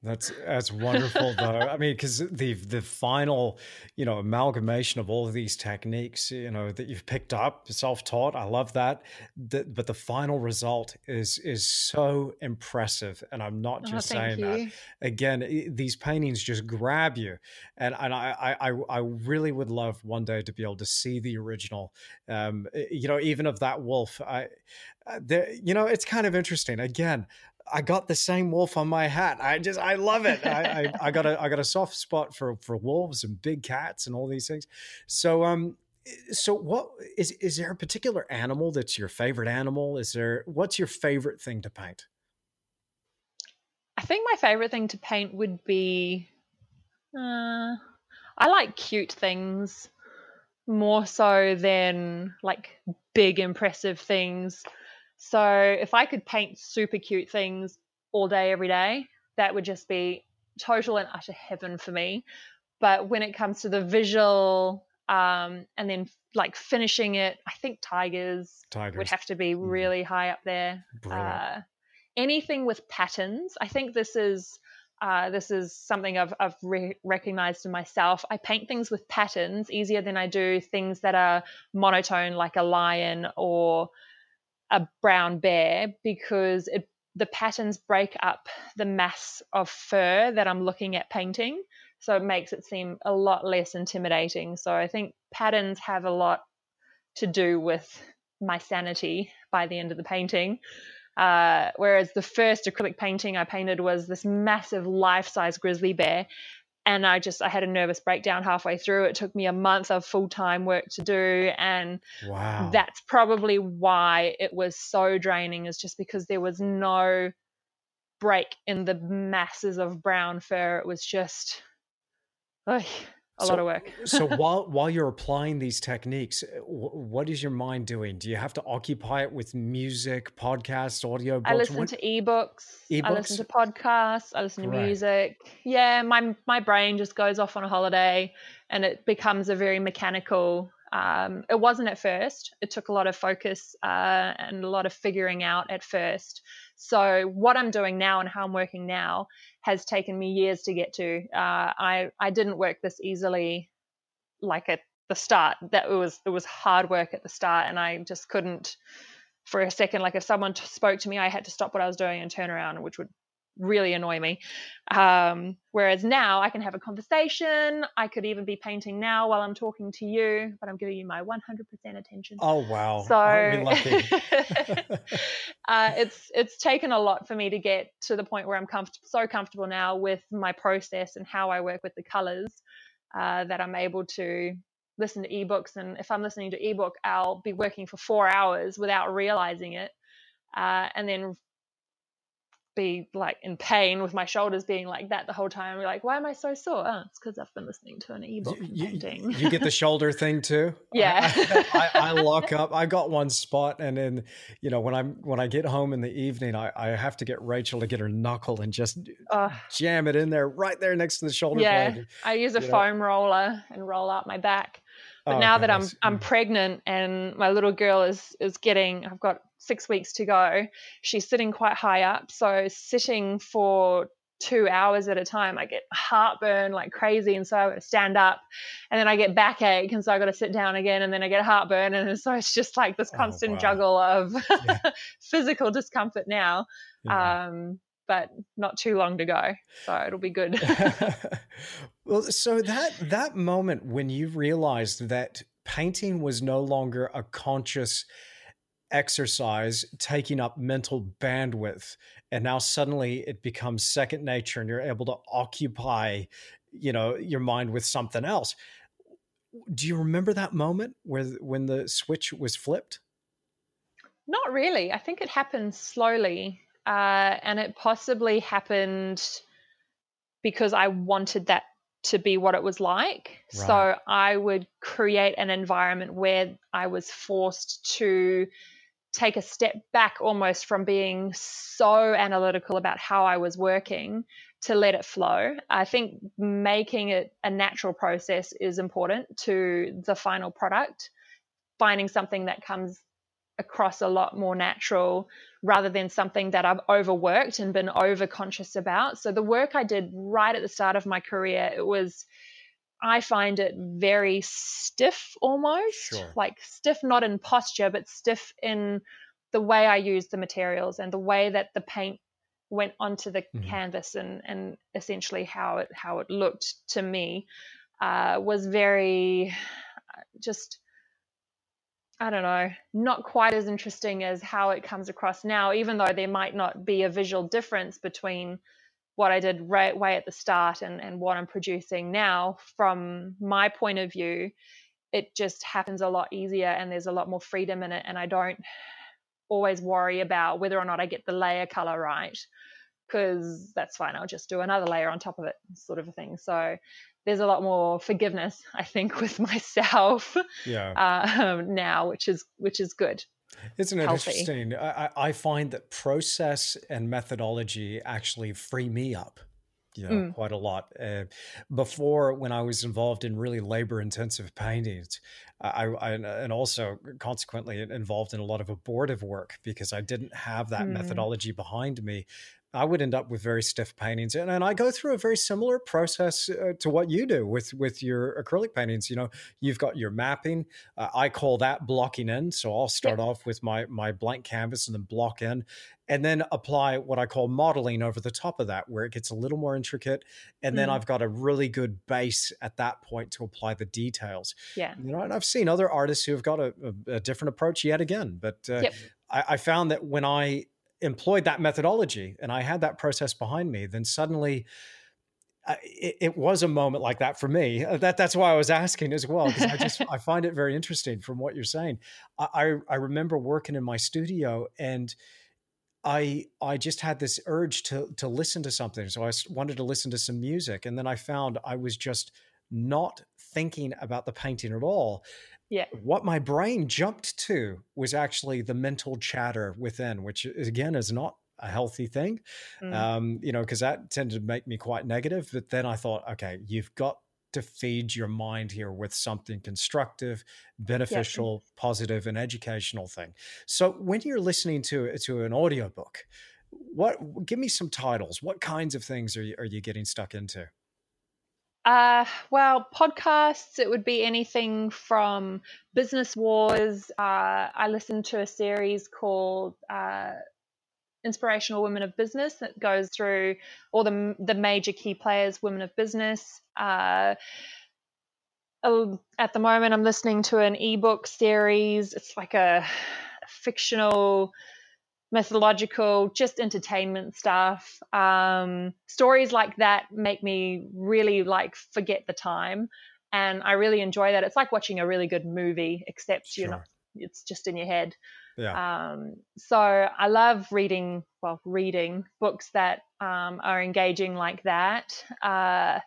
That's that's wonderful though. I mean, because the the final, you know, amalgamation of all of these techniques, you know, that you've picked up, self taught. I love that. The, but the final result is is so impressive, and I'm not oh, just oh, saying you. that. Again, these paintings just grab you, and and I I I really would love one day to be able to see the original. Um, you know, even of that wolf. I, uh, there, you know, it's kind of interesting. Again, I got the same wolf on my hat. I just I love it. I, I, [LAUGHS] I, got a I got a soft spot for for wolves and big cats and all these things. So um so what is is there a particular animal that's your favorite animal? Is there what's your favorite thing to paint? I think my favorite thing to paint would be uh I like cute things. more so than like big impressive things. So if I could paint super cute things all day every day, that would just be total and utter heaven for me. But when it comes to the visual um, and then like finishing it, I think tigers, tigers. would have to be mm-hmm. really high up there. Uh, anything with patterns, I think this is uh, this is something I've, I've re- recognized in myself. I paint things with patterns easier than I do things that are monotone, like a lion or a brown bear, because it, the patterns break up the mass of fur that I'm looking at painting. So it makes it seem a lot less intimidating. So I think patterns have a lot to do with my sanity by the end of the painting. Uh, whereas the first acrylic painting I painted was this massive life-size grizzly bear, and I just I had a nervous breakdown halfway through. It took me a month of full-time work to do, and wow. that's probably why it was so draining. Is just because there was no break in the masses of brown fur. It was just, oh, a so, lot of work. [LAUGHS] so while while you're applying these techniques, uh, what is your mind doing? Do you have to occupy it with music, podcasts, audio books? I listen what? to ebooks, ebooks. I listen to podcasts. I listen to music. Yeah, my my brain just goes off on a holiday, and it becomes a very mechanical. Um, it wasn't at first. It took a lot of focus uh, and a lot of figuring out at first. So what I'm doing now and how I'm working now has taken me years to get to. Uh, I I didn't work this easily, like at the start. That was it was hard work at the start, and I just couldn't for a second. Like if someone t- spoke to me, I had to stop what I was doing and turn around, which would really annoy me. Um, whereas now I can have a conversation. I could even be painting now while I'm talking to you, but I'm giving you my 100% attention. Oh wow! So [LAUGHS] uh, it's it's taken a lot for me to get to the point where I'm comf- so comfortable now with my process and how I work with the colors uh, that I'm able to listen to ebooks. And if I'm listening to ebook, I'll be working for four hours without realizing it. Uh, and then be like in pain with my shoulders being like that the whole time. like, why am I so sore? Oh, it's because I've been listening to an ebook you, painting. You, get the [LAUGHS] shoulder thing too. Yeah, I, I, I, [LAUGHS] lock up. I got one spot, and then you know when I'm when I get home in the evening, I, I have to get Rachel to get her knuckle and just jam it in there right there next to the shoulder yeah, blade. I use a foam know. roller and roll out my back. But oh, now that I'm I'm mm. pregnant and my little girl is is getting I've got six weeks to go, she's sitting quite high up. So sitting for two hours at a time, I get heartburn like crazy. And so I got to stand up and then I get backache. And so I got to sit down again and then I get heartburn. And so it's just like this oh, constant oh, wow. juggle of yeah. [LAUGHS] physical discomfort now. Yeah. Um, but not too long to go. So it'll be good. [LAUGHS] well, so that that moment when you realized that painting was no longer a conscious exercise taking up mental bandwidth and now suddenly it becomes second nature and you're able to occupy you know your mind with something else. Do you remember that moment where when the switch was flipped? Not really. I think it happened slowly uh, and it possibly happened because i wanted that to be what it was like. Right. so i would create an environment where i was forced to take a step back almost from being so analytical about how I was working to let it flow. I think making it a natural process is important to the final product, finding something that comes across a lot more natural rather than something that I've overworked and been over conscious about. So the work I did right at the start of my career, it was I find it very stiff almost, sure. like stiff not in posture, but stiff in the way I use the materials and the way that the paint went onto the mm-hmm. canvas and and essentially how it how it looked to me uh, was very uh, just I don't know, not quite as interesting as how it comes across now, even though there might not be a visual difference between what I did right way at the start and, and what I'm producing now, from my point of view, it just happens a lot easier and there's a lot more freedom in it. And I don't always worry about whether or not I get the layer color right because that's fine. I'll just do another layer on top of it, sort of a thing. So there's a lot more forgiveness, I think, [LAUGHS] with myself yeah. um, now, which is which is good. Isn't it interesting? I, I find that process and methodology actually free me up you know, mm. quite a lot. Uh, before, when I was involved in really labor-intensive paintings, I, I, and also consequently involved in a lot of abortive work because I didn't have that mm. methodology behind me. I would end up with very stiff paintings, and, and I go through a very similar process uh, to what you do with with your acrylic paintings. You know, you've got your mapping. Uh, I call that blocking in. So I'll start off with my my blank canvas and then block in, and then apply what I call modeling over the top of that, where it gets a little more intricate, and then mm. I've got a really good base at that point to apply the details. Yeah, you know, and I've seen other artists who have got a, a, a different approach yet again, but uh, yep. I, I found that when I employed that methodology and I had that process behind me, then suddenly uh, it, it, was a moment like that for me. Uh, that that's why I was asking as well because I just [LAUGHS] I find it very interesting from what you're saying. I, I I remember working in my studio and. I I just had this urge to to listen to something, so I wanted to listen to some music, and then I found I was just not thinking about the painting at all, yeah. What my brain jumped to was actually the mental chatter within, which again is not a healthy thing, mm. um, you know, because that tended to make me quite negative. But then I thought, okay, you've got to feed your mind here with something constructive, beneficial, yeah. positive, and educational thing. So when you're listening to to an audiobook, what give me some titles? What kinds of things are you, are you getting stuck into? Uh, well, podcasts, it would be anything from Business Wars. Uh, I listened to a series called uh, Inspirational Women of Business that goes through all the, the major key players, women of business. Uh, at the moment, I'm listening to an ebook series. It's like a fictional methodological, just entertainment stuff. Um, stories like that make me really like forget the time, and I really enjoy that. It's like watching a really good movie, except sure. you're not. It's just in your head. Yeah. Um, so I love reading, well, reading books that um, are engaging like that. Uh,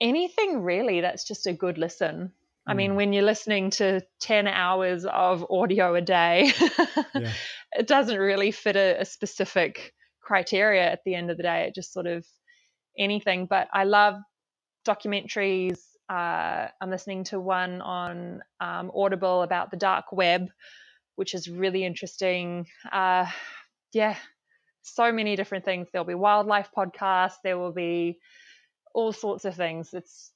anything really that's just a good listen. I mean, mm. when you're listening to 10 hours of audio a day, [LAUGHS] yeah. It doesn't really fit a, a, specific criteria at the end of the day. It just sort of anything. But I love documentaries. Uh, I'm listening to one on um, Audible about the dark web, which is really interesting. Uh, yeah, so many different things. There'll be wildlife podcasts, there will be all sorts of things. It's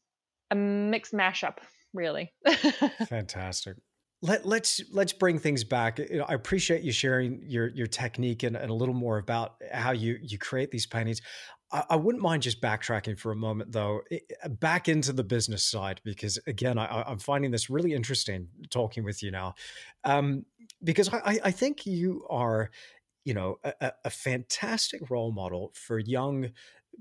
a mixed mashup really. [LAUGHS] Fantastic. Let, let's let's bring things back. I appreciate you sharing your your technique and, and a little more about how you you create these paintings. I, I wouldn't mind just backtracking for a moment, though, back into the business side because again, I, am finding this really interesting talking with you now, um, because I, I think you are, you know, a, a fantastic role model for young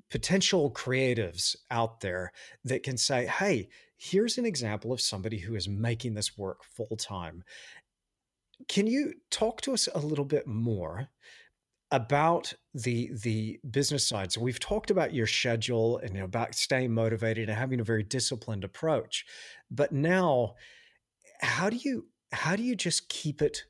potential creatives out there that can say, "Hey." here's an example of somebody who is making this work full time. Can you talk to us a little bit more about the the business side? So we've talked about your schedule and you know, about staying motivated and having a very disciplined approach. But now how do you how do you just keep it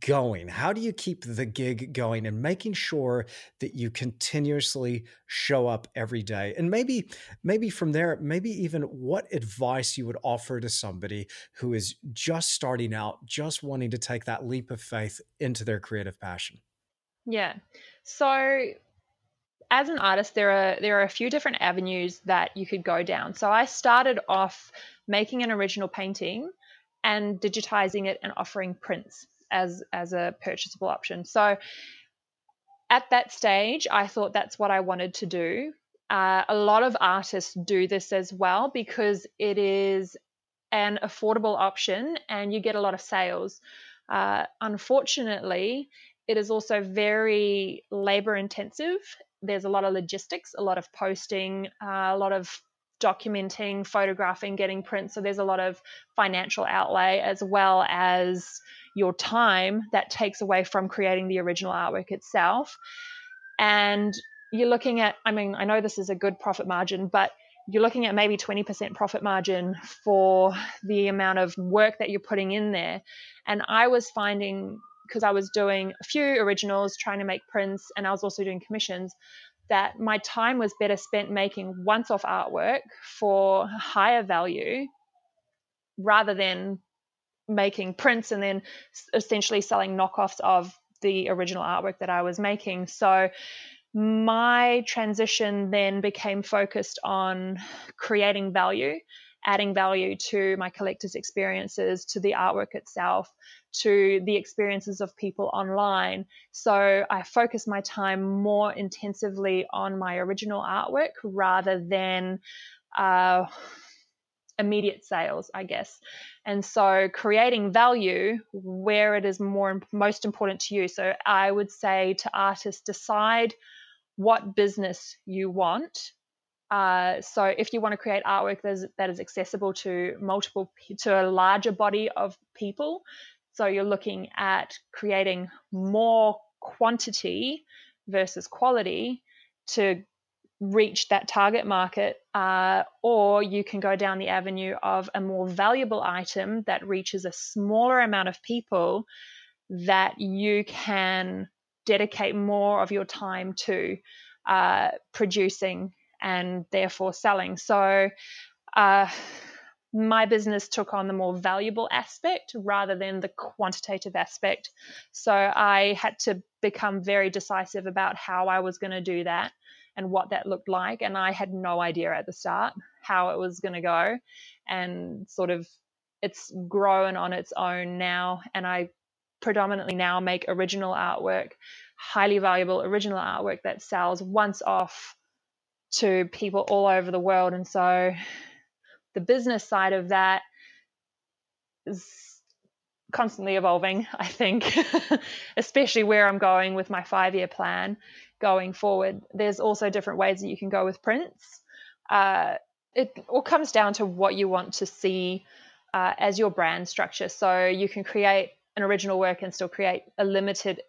going? How do you keep the gig going and making sure that you continuously show up every day? And maybe, maybe from there, maybe even what advice you would offer to somebody who is just starting out, just wanting to take that leap of faith into their creative passion? Yeah. So as an artist, there are there are a few different avenues that you could go down. So I started off making an original painting and digitizing it and offering prints as as a purchasable option. So at that stage, I thought that's what I wanted to do. Uh, a lot of artists do this as well because it is an affordable option and you get a lot of sales. Uh, unfortunately, it is also very labor intensive. There's a lot of logistics, a lot of posting, uh, a lot of documenting, photographing, getting prints. So there's a lot of financial outlay as well as your time that takes away from creating the original artwork itself. And you're looking at, I mean, I know this is a good profit margin, but you're looking at maybe 20% profit margin for the amount of work that you're putting in there. And I was finding, because I was doing a few originals, trying to make prints, and I was also doing commissions, that my time was better spent making once off artwork for higher value rather than making prints and then essentially selling knockoffs of the original artwork that I was making. So my transition then became focused on creating value, adding value to my collector's experiences, to the artwork itself, to the experiences of people online. So I focused my time more intensively on my original artwork rather than. Uh, immediate sales, I guess. And so creating value where it is more most important to you. So I would say to artists decide what business you want. Uh, so if you want to create artwork that is, that is accessible to multiple to a larger body of people, so you're looking at creating more quantity versus quality to reach that target market, uh, or you can go down the avenue of a more valuable item that reaches a smaller amount of people that you can dedicate more of your time to uh, producing and therefore selling. So, uh, my business took on the more valuable aspect rather than the quantitative aspect. So, I had to become very decisive about how I was going to do that and what that looked like. And I had no idea at the start how it was going to go. And sort of it's grown on its own now. And I predominantly now make original artwork, highly valuable original artwork that sells once off to people all over the world. And so the business side of that is constantly evolving, [LAUGHS] I think, [LAUGHS] especially where I'm going with my five year plan going forward. There's also different ways that you can go with prints. Uh, it all comes down to what you want to see uh, as your brand structure. So you can create an original work and still create a limited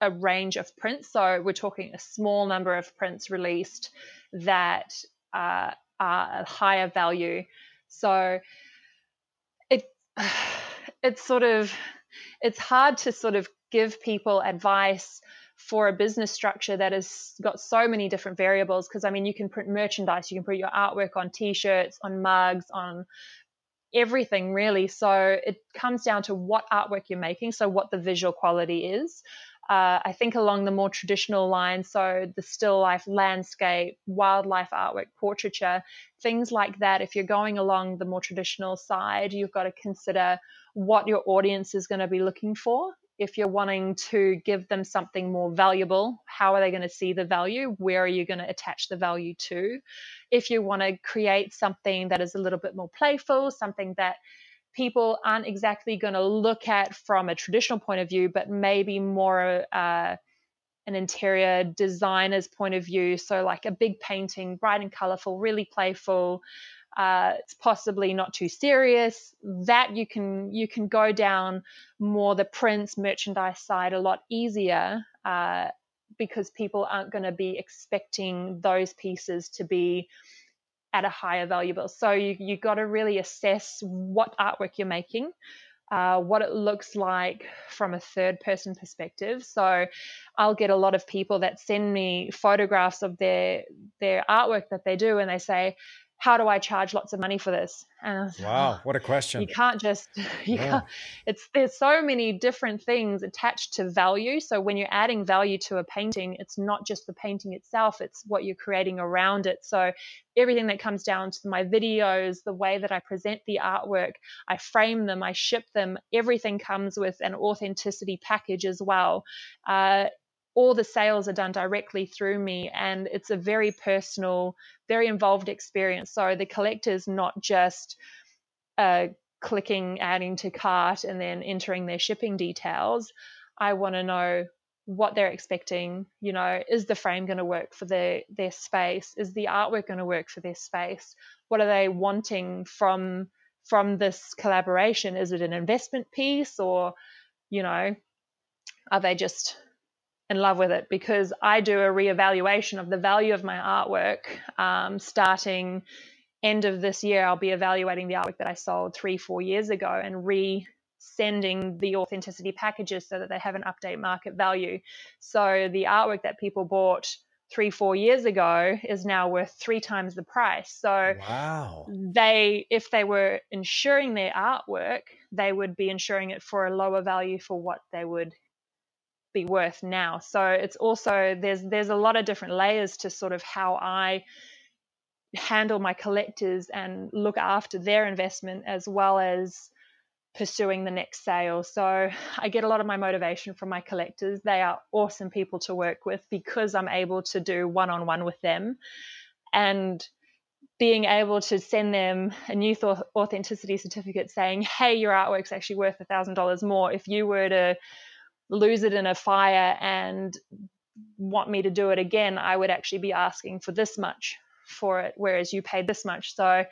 a range of prints. So we're talking a small number of prints released that uh, are a higher value. So it [SIGHS] it's sort of it's hard to sort of give people advice for a business structure that has got so many different variables because i mean you can print merchandise you can put your artwork on t-shirts on mugs on everything really so it comes down to what artwork you're making so what the visual quality is uh, I think along the more traditional lines, so the still life, landscape, wildlife artwork, portraiture, things like that. If you're going along the more traditional side, you've got to consider what your audience is going to be looking for if you're wanting to give them something more valuable, how are they going to see the value? Where are you going to attach the value to? If you want to create something that is a little bit more playful, something that people aren't exactly going to look at from a traditional point of view, but maybe more uh, an interior designer's point of view. So, like a big painting, bright and colorful, really playful, uh, it's possibly not too serious that you can you can go down more the prints merchandise side a lot easier uh, because people aren't going to be expecting those pieces to be at a higher value bill so you you got to really assess what artwork you're making uh, what it looks like from a third person perspective. So I'll get a lot of people that send me photographs of their their artwork that they do and they say, how do I charge lots of money for this? And wow, what a question! You can't just [LAUGHS] you yeah. can't. It's there's so many different things attached to value. So when you're adding value to a painting, it's not just the painting itself; it's what you're creating around it. So everything that comes down to my videos, the way that I present the artwork, I frame them, I ship them. Everything comes with an authenticity package as well. Uh, all the sales are done directly through me and it's a very personal very involved experience. So the collector is not just uh, clicking adding to cart and then entering their shipping details. I want to know what they're expecting you know is the frame going to work for their their space? Is the artwork going to work for their space? What are they wanting from from this collaboration? Is it an investment piece or you know are they just in love with it because I do a reevaluation of the value of my artwork um, starting end of this year, I'll be evaluating the artwork that I sold three, four years ago and re sending the authenticity packages so that they have an update market value. So the artwork that people bought three, four years ago is now worth three times the price. So wow. they if they were insuring their artwork, they would be insuring it for a lower value for what they would be worth now. So it's also there's there's a lot of different layers to sort of how I handle my collectors and look after their investment as well as pursuing the next sale. So I get a lot of my motivation from my collectors. They are awesome people to work with because I'm able to do one on one with them. And being able to send them a new authenticity certificate saying, hey, your artwork's actually worth a $1,000 more. If you were to lose it in a fire and want me to do it again, I would actually be asking for this much for it, whereas you paid this much. So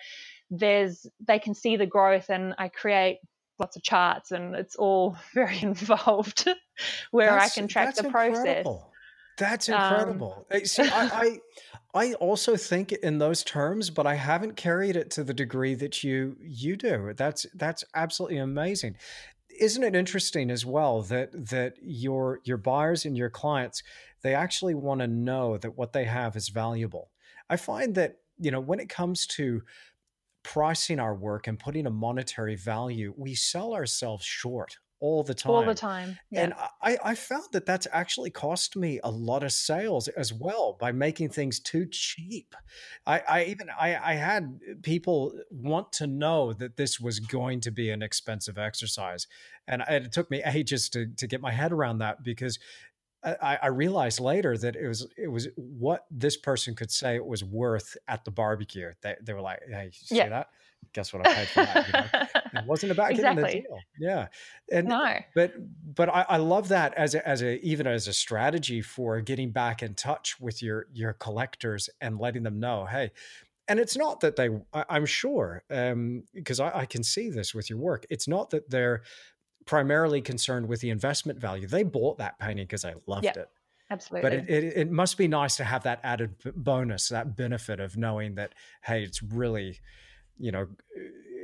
there's they can see the growth and I create lots of charts and it's all [LAUGHS] very involved [LAUGHS] where that's, I can track the process. That's um, incredible. Um, See, I, [LAUGHS] I, I also think in those terms, but I haven't carried it to the degree that you you do. That's that's absolutely amazing. Isn't it interesting as well that that your your buyers and your clients they actually want to know that what they have is valuable. I find that you know when it comes to pricing our work and putting a monetary value, we sell ourselves short all the time. All the time. Yeah. And I, I found that that's actually cost me a lot of sales as well by making things too cheap. I, I even I, I had uh, people want to know that this was going to be an expensive exercise. And it took me [LAUGHS] ages to, to get my head around that because I, I, realized later that it was it was what this person could say it was worth at the barbecue. They, they were like, "Hey, you see yeah. that? Guess what I paid for that?" You know? [LAUGHS] it wasn't about [LAUGHS] exactly. getting the deal. Yeah, and no, but but I, I love that as a, as a even as a strategy for getting back in touch with your your collectors and letting them know, hey. And it's not that they, I, am sure, um, because I, I can see this with your work. It's not that they're primarily concerned with the investment value. They bought that painting because they loved yep, it. Absolutely. But it, it, it, must be nice to have that added bonus, that benefit of knowing that, hey, it's really, you know,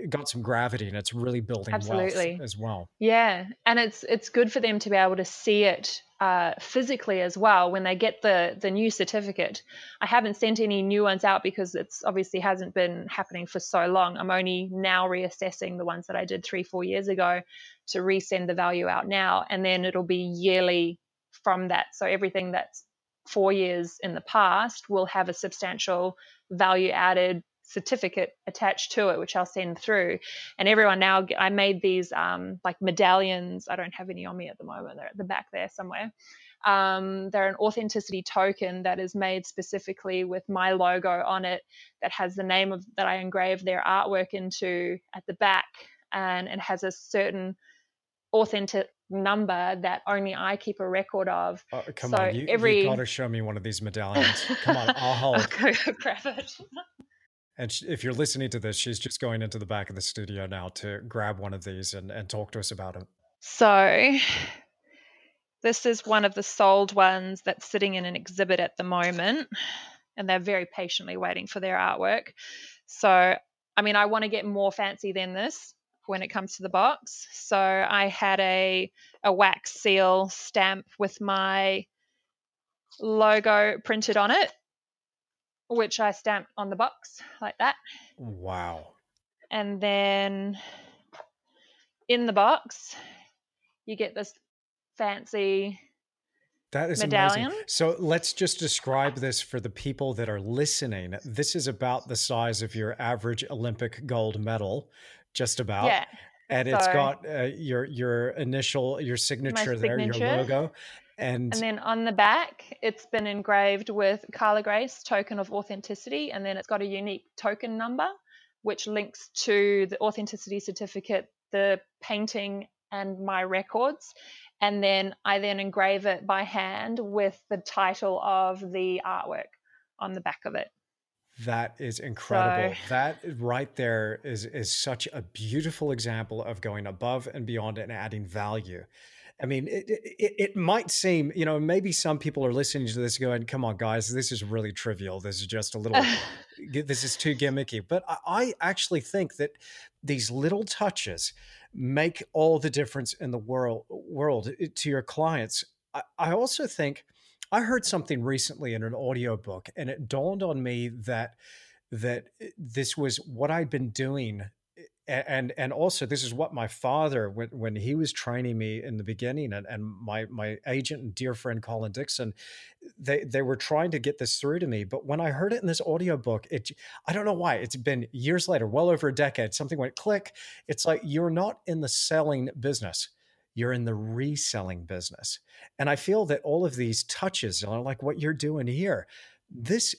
got some gravity and it's really building Absolutely. wealth as well. Yeah. And it's it's good for them to be able to see it uh, physically as well when they get the the new certificate. I haven't sent any new ones out because it's obviously hasn't been happening for so long. I'm only now reassessing the ones that I did three four years ago to resend the value out now, and then it'll be yearly from that. So everything that's four years in the past will have a substantial value added certificate attached to it, which I'll send through. And everyone now, I made these um, like medallions. I don't have any on me at the moment. They're at the back there somewhere. Um, they're an authenticity token that is made specifically with my logo on it, that has the name of that I engraved their artwork into at the back, and it has a certain authentic number that only I keep a record of. Oh, come so on, you, every... you got to show me one of these medallions. come on, I'll [LAUGHS] hold. I'll go [LAUGHS] grab it. [LAUGHS] And if you're listening to this, she's just going into the back of the studio now to grab one of these and, and talk to us about it. So, this is one of the sold ones that's sitting in an exhibit at the moment, and they're very patiently waiting for their artwork. So, I mean, I want to get more fancy than this when it comes to the box. So, I had a, a wax seal stamp with my logo printed on it which I stamped on the box like that. Wow. And then in the box, you get this fancy that is medallion. amazing. So let's just describe this for the people that are listening. This is about the size of your average Olympic gold medal, just about. Yeah. And so, it's got uh, your your initial your signature there, signature. your logo, and, and then on the back, it's been engraved with Carla Grace token of authenticity, and then it's got a unique token number, which links to the authenticity certificate, the painting, and my records. And then I then engrave it by hand with the title of the artwork on the back of it. That is incredible. So, that right there is is such a beautiful example of going above and beyond and adding value. I mean, it, it, it, might seem, you know, maybe some people are listening to this going, come on, guys, this is really trivial. This is just a little, [LAUGHS] this is too gimmicky. But I, I actually think that these little touches make all the difference in the world, world eh, to your clients. I, I also think I heard something recently in an audiobook and it dawned on me that that eh, this was what I'd been doing and and also this is what my father when when he was training me in the beginning and, and my my agent and dear friend colin dixon they they were trying to get this through to me but when i heard it in this audiobook it i don't know why it's been years later well over a decade something went click. It's like you're not in the selling business you're in the reselling business. And i feel that all of these touches are like what you're doing here. This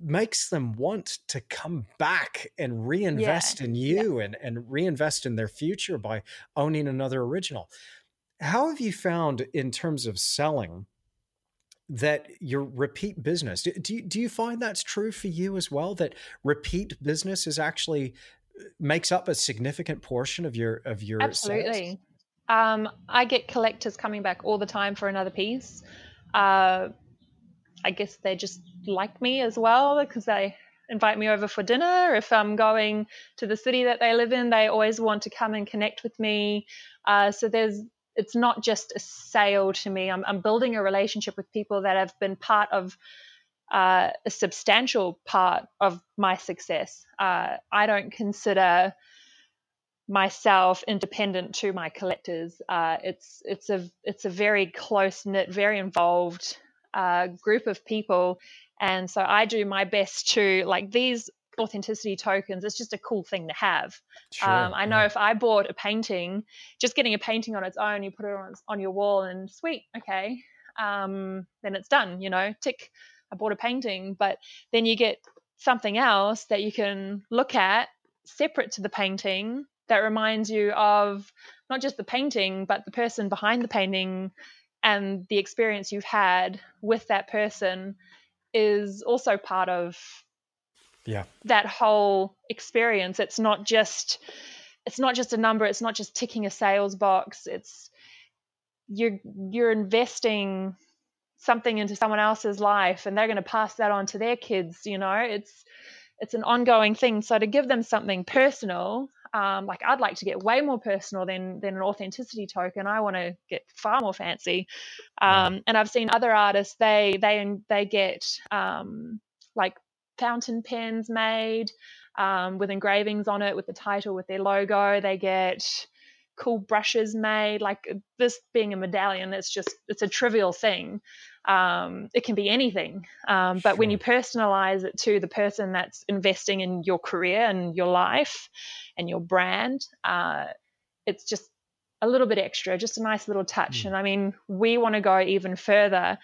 makes them want to come back and reinvest yeah. in you yeah. and, and reinvest in their future by owning another original. How have you found in terms of selling that your repeat business, do you, do you find that's true for you as well? That repeat business is actually uh, makes up a significant portion of your of your absolutely. Um, I get collectors coming back all the time for another piece. Uh, I guess they just like me as well because they invite me over for dinner. If I'm going to the city that they live in, they always want to come and connect with me. Uh, so there's it's not just a sale to me. I'm, I'm, building a relationship with people that have been part of uh, a substantial part of my success. Uh, I don't consider myself independent to my collectors. Uh, it's it's a it's a very close knit, very involved uh, group of people. And so I do my best to like these authenticity tokens it's just a cool thing to have sure, um, i know yeah. if i bought a painting just getting a painting on its own you put it on, on your wall and sweet okay um, then it's done you know tick i bought a painting but then you get something else that you can look at separate to the painting that reminds you of not just the painting but the person behind the painting and the experience you've had with that person is also part of yeah. that whole experience. It's not just it's not just a number it's not just ticking a sales box. It's you're you're investing something into someone else's life and they're going to pass that on to their kids you know? It's it's an ongoing thing. So to give them something personal um, like I'd like to get way more personal than than an authenticity token. I want to get far more fancy. Um, And I've seen other artists they they they get um, like fountain pens made um, with engravings on it with the title with their logo. They get cool brushes made like this being a medallion it's just it's a trivial thing um, it can be anything um, but sure. when you personalize it to the person that's investing in your career and your life and your brand uh, it's just a little bit extra just a nice little touch mm. and i mean we want to go even further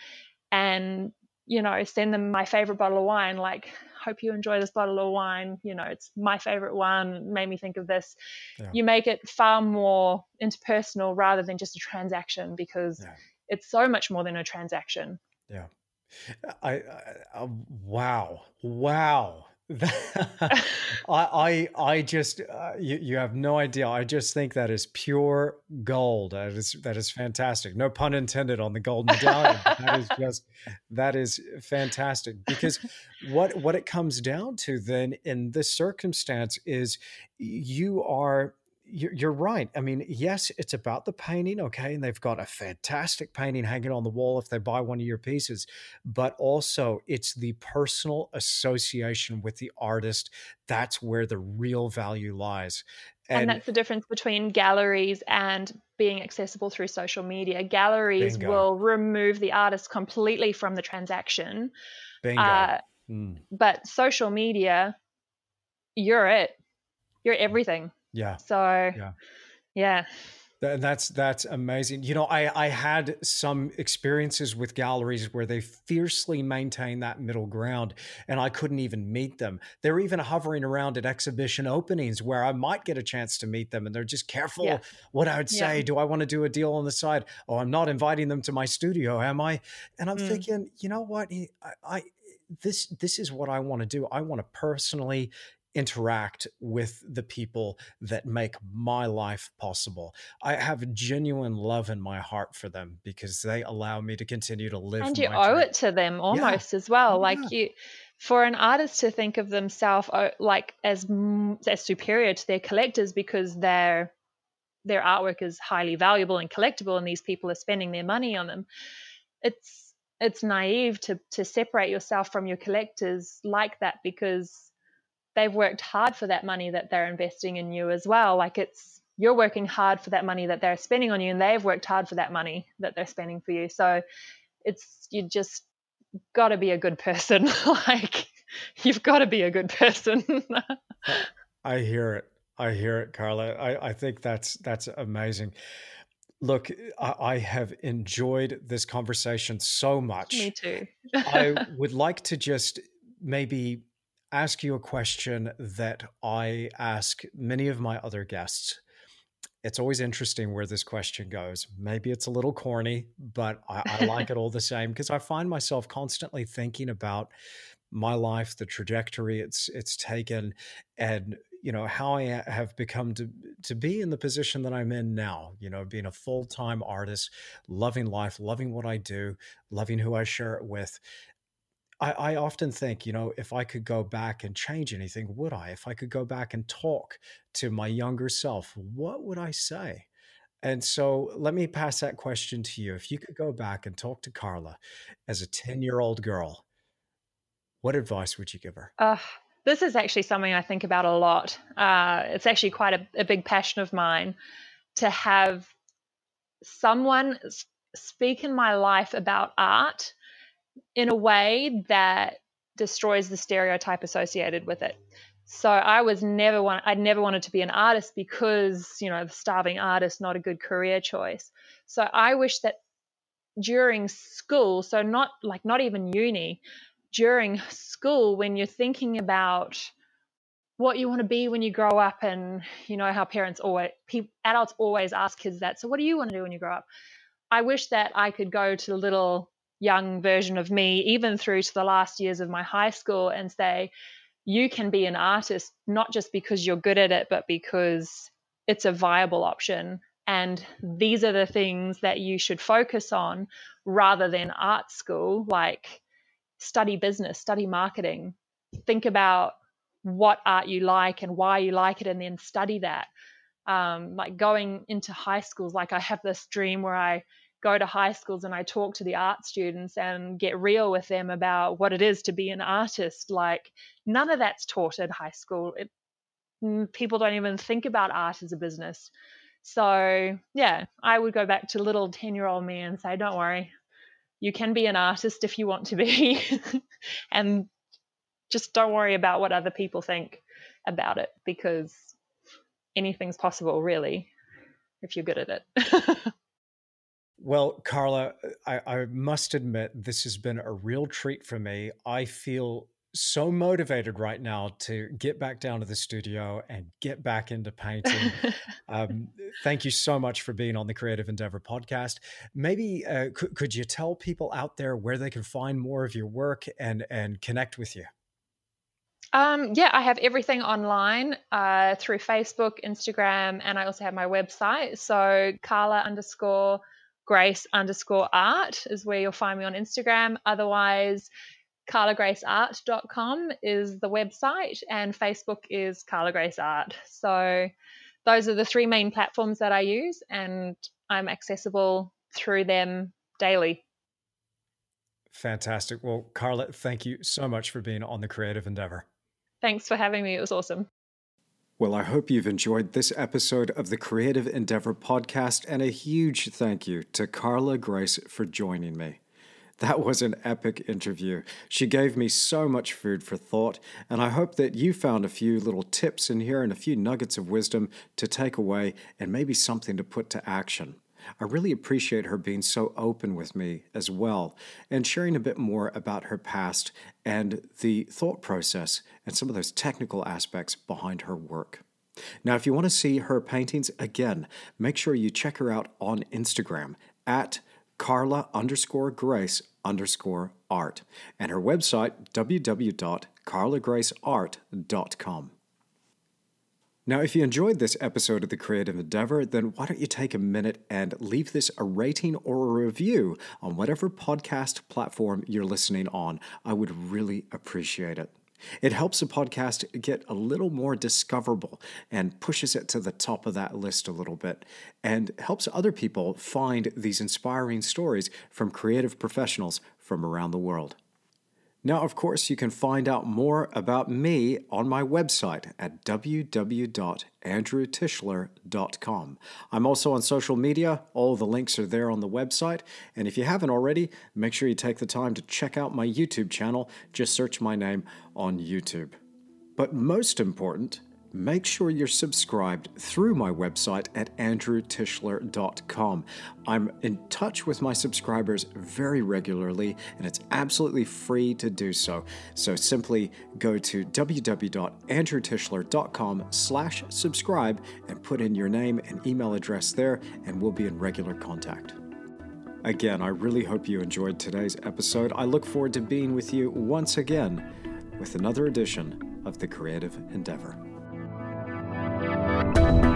and you know send them my favorite bottle of wine like hope you enjoy this bottle of wine. You know, it's my favorite one, made me think of this. Yeah. You make it far more interpersonal rather than just a transaction because yeah. It's so much more than a transaction. Yeah. I, I, I wow. Wow. [LAUGHS] [LAUGHS] I, I, I just, uh, you, you have no idea. I just think that is pure gold. That is, that is fantastic. No pun intended on the gold medallion. that is [LAUGHS] just, that is fantastic. Because what, what it comes down to then in this circumstance is you are you're, you're right. I mean, yes, it's about the painting, okay, and they've got a fantastic painting hanging on the wall if they buy one of your pieces, but also it's the personal association with the artist. That's where the real value lies. And, and that's the difference between galleries and being accessible through social media. Galleries bingo. will remove the artist completely from the transaction. Bingo. Uh, mm. But social media, you're it. You're everything. Yeah. So yeah. Yeah. And That's that's amazing. You know, I I had some experiences with galleries where they fiercely maintain that middle ground, and I couldn't even meet them. They're even hovering around at exhibition openings where I might get a chance to meet them, and they're just careful yeah. what I would say. Yeah. Do I want to do a deal on the side? Oh, I'm not inviting them to my studio, am I? And I'm mm. thinking, you know what? I, I this this is what I want to do. I want to personally interact with the people that make my life possible. I have a genuine love in my heart for them because they allow me to continue to live. And you owe dream. it to them almost yeah. as well. Yeah. Like you, for an artist to think of themselves uh, like as as superior to their collectors because their their artwork is highly valuable and collectible, and these people are spending their money on them. It's it's naive to to separate yourself from your collectors like that because they've worked hard for that money that they're investing in you as well. Like it's you're working hard for that money that they're spending on you, and they've worked hard for that money that they're spending for you. So it's you just got to be a good person. [LAUGHS] like you've got to be a good person. I hear it. I hear it, Carla. I, I think that's that's amazing. Look, I, I have enjoyed this conversation so much. Me too. I [LAUGHS] would like to just maybe ask you a question that I ask many of my other guests. It's always interesting where this question goes. Maybe it's a little corny, but I, I [LAUGHS] like it all the same because I find myself constantly thinking about my life, the trajectory it's it's taken, and you know how I have become to to be in the position that I'm in now. You know, being a full time artist, loving life, loving what I do, loving who I share it with, I, I often think, you know, if I could go back and change anything, would I? If I could go back and talk to my younger self, what would I say? And so let me pass that question to you. If you could go back and talk to Carla as a 10 year old girl, what advice would you give her? Uh, this is actually something I think about a lot. Uh, it's actually quite a, a big passion of mine to have someone speak in my life about art in a way that destroys the stereotype associated with it. So I was never one I'd never wanted to be an artist because, you know, the starving artist not a good career choice. So I wish that during school, so not like not even uni, during school when you're thinking about what you want to be when you grow up and you know how parents always people, adults always ask kids that so what do you want to do when you grow up i wish that i could go to the little young version of me, even through to the last years of my high school, and say, you can be an artist not just because you're good at it, but because it's a viable option. And these are the things that you should focus on rather than art school, like study business, study marketing. Think about what art you like and why you like it, and then study that. Um, like going into high schools, like I have this dream where I go to high schools and I talk to the art students and get real with them about what it is to be an artist. Like none of that's taught at high school. It, people don't even think about art as a business. So yeah, I would go back to little 10 year old me and say, don't worry, you can be an artist if you want to be. [LAUGHS] and just don't worry about what other people think about it because anything's possible really if you're good at it. [LAUGHS] Well, Carla, I, I, must admit, this has been a real treat for me. I feel so motivated right now to get back down to the studio and get back into painting. [LAUGHS] um, thank you so much for being on the Creative Endeavor podcast. Maybe uh, could, could you tell people out there where they can find more of your work and, and connect with you? Um, yeah, I have everything online uh, through Facebook, Instagram, and I also have my website. So Carla underscore grace underscore art is where you'll find me on Instagram. Otherwise, carlagraceart.com is the website, and Facebook is Carla Grace Art. So those are the three main platforms that I use, and I'm accessible through them daily. Fantastic. Well, Carla, thank you so much for being on the Creative Endeavor. Thanks for having me. It was awesome. Well, I hope you've enjoyed this episode of the Creative Endeavor podcast, and a huge thank you to Carla Grace for joining me. That was an epic interview. She gave me so much food for thought, and I hope that you found a few little tips in here and a few nuggets of wisdom to take away and maybe something to put to action. I really appreciate her being so open with me as well and sharing a bit more about her past and the thought process and some of those technical aspects behind her work. Now, if you want to see her paintings again, make sure you check her out on Instagram at Carla underscore Grace underscore art and her website www.carlagraceart.com. Now, if you enjoyed this episode of The Creative Endeavor, then why don't you take a minute and leave this a rating or a review on whatever podcast platform you're listening on? I would really appreciate it. It helps the podcast get a little more discoverable and pushes it to the top of that list a little bit and helps other people find these inspiring stories from creative professionals from around the world. Now, of course, you can find out more about me on my website at www.andrewtischler.com. I'm also on social media. All the links are there on the website. And if you haven't already, make sure you take the time to check out my YouTube channel. Just search my name on YouTube. But most important, make sure you're subscribed through my website at andrewtischler.com. I'm in touch with my subscribers very regularly, and it's absolutely free to do so. So simply go to www.andrewtischler.com slash subscribe and put in your name and email address there, and we'll be in regular contact. Again, I really hope you enjoyed today's episode. I look forward to being with you once again with another edition of The Creative Endeavor. Bye.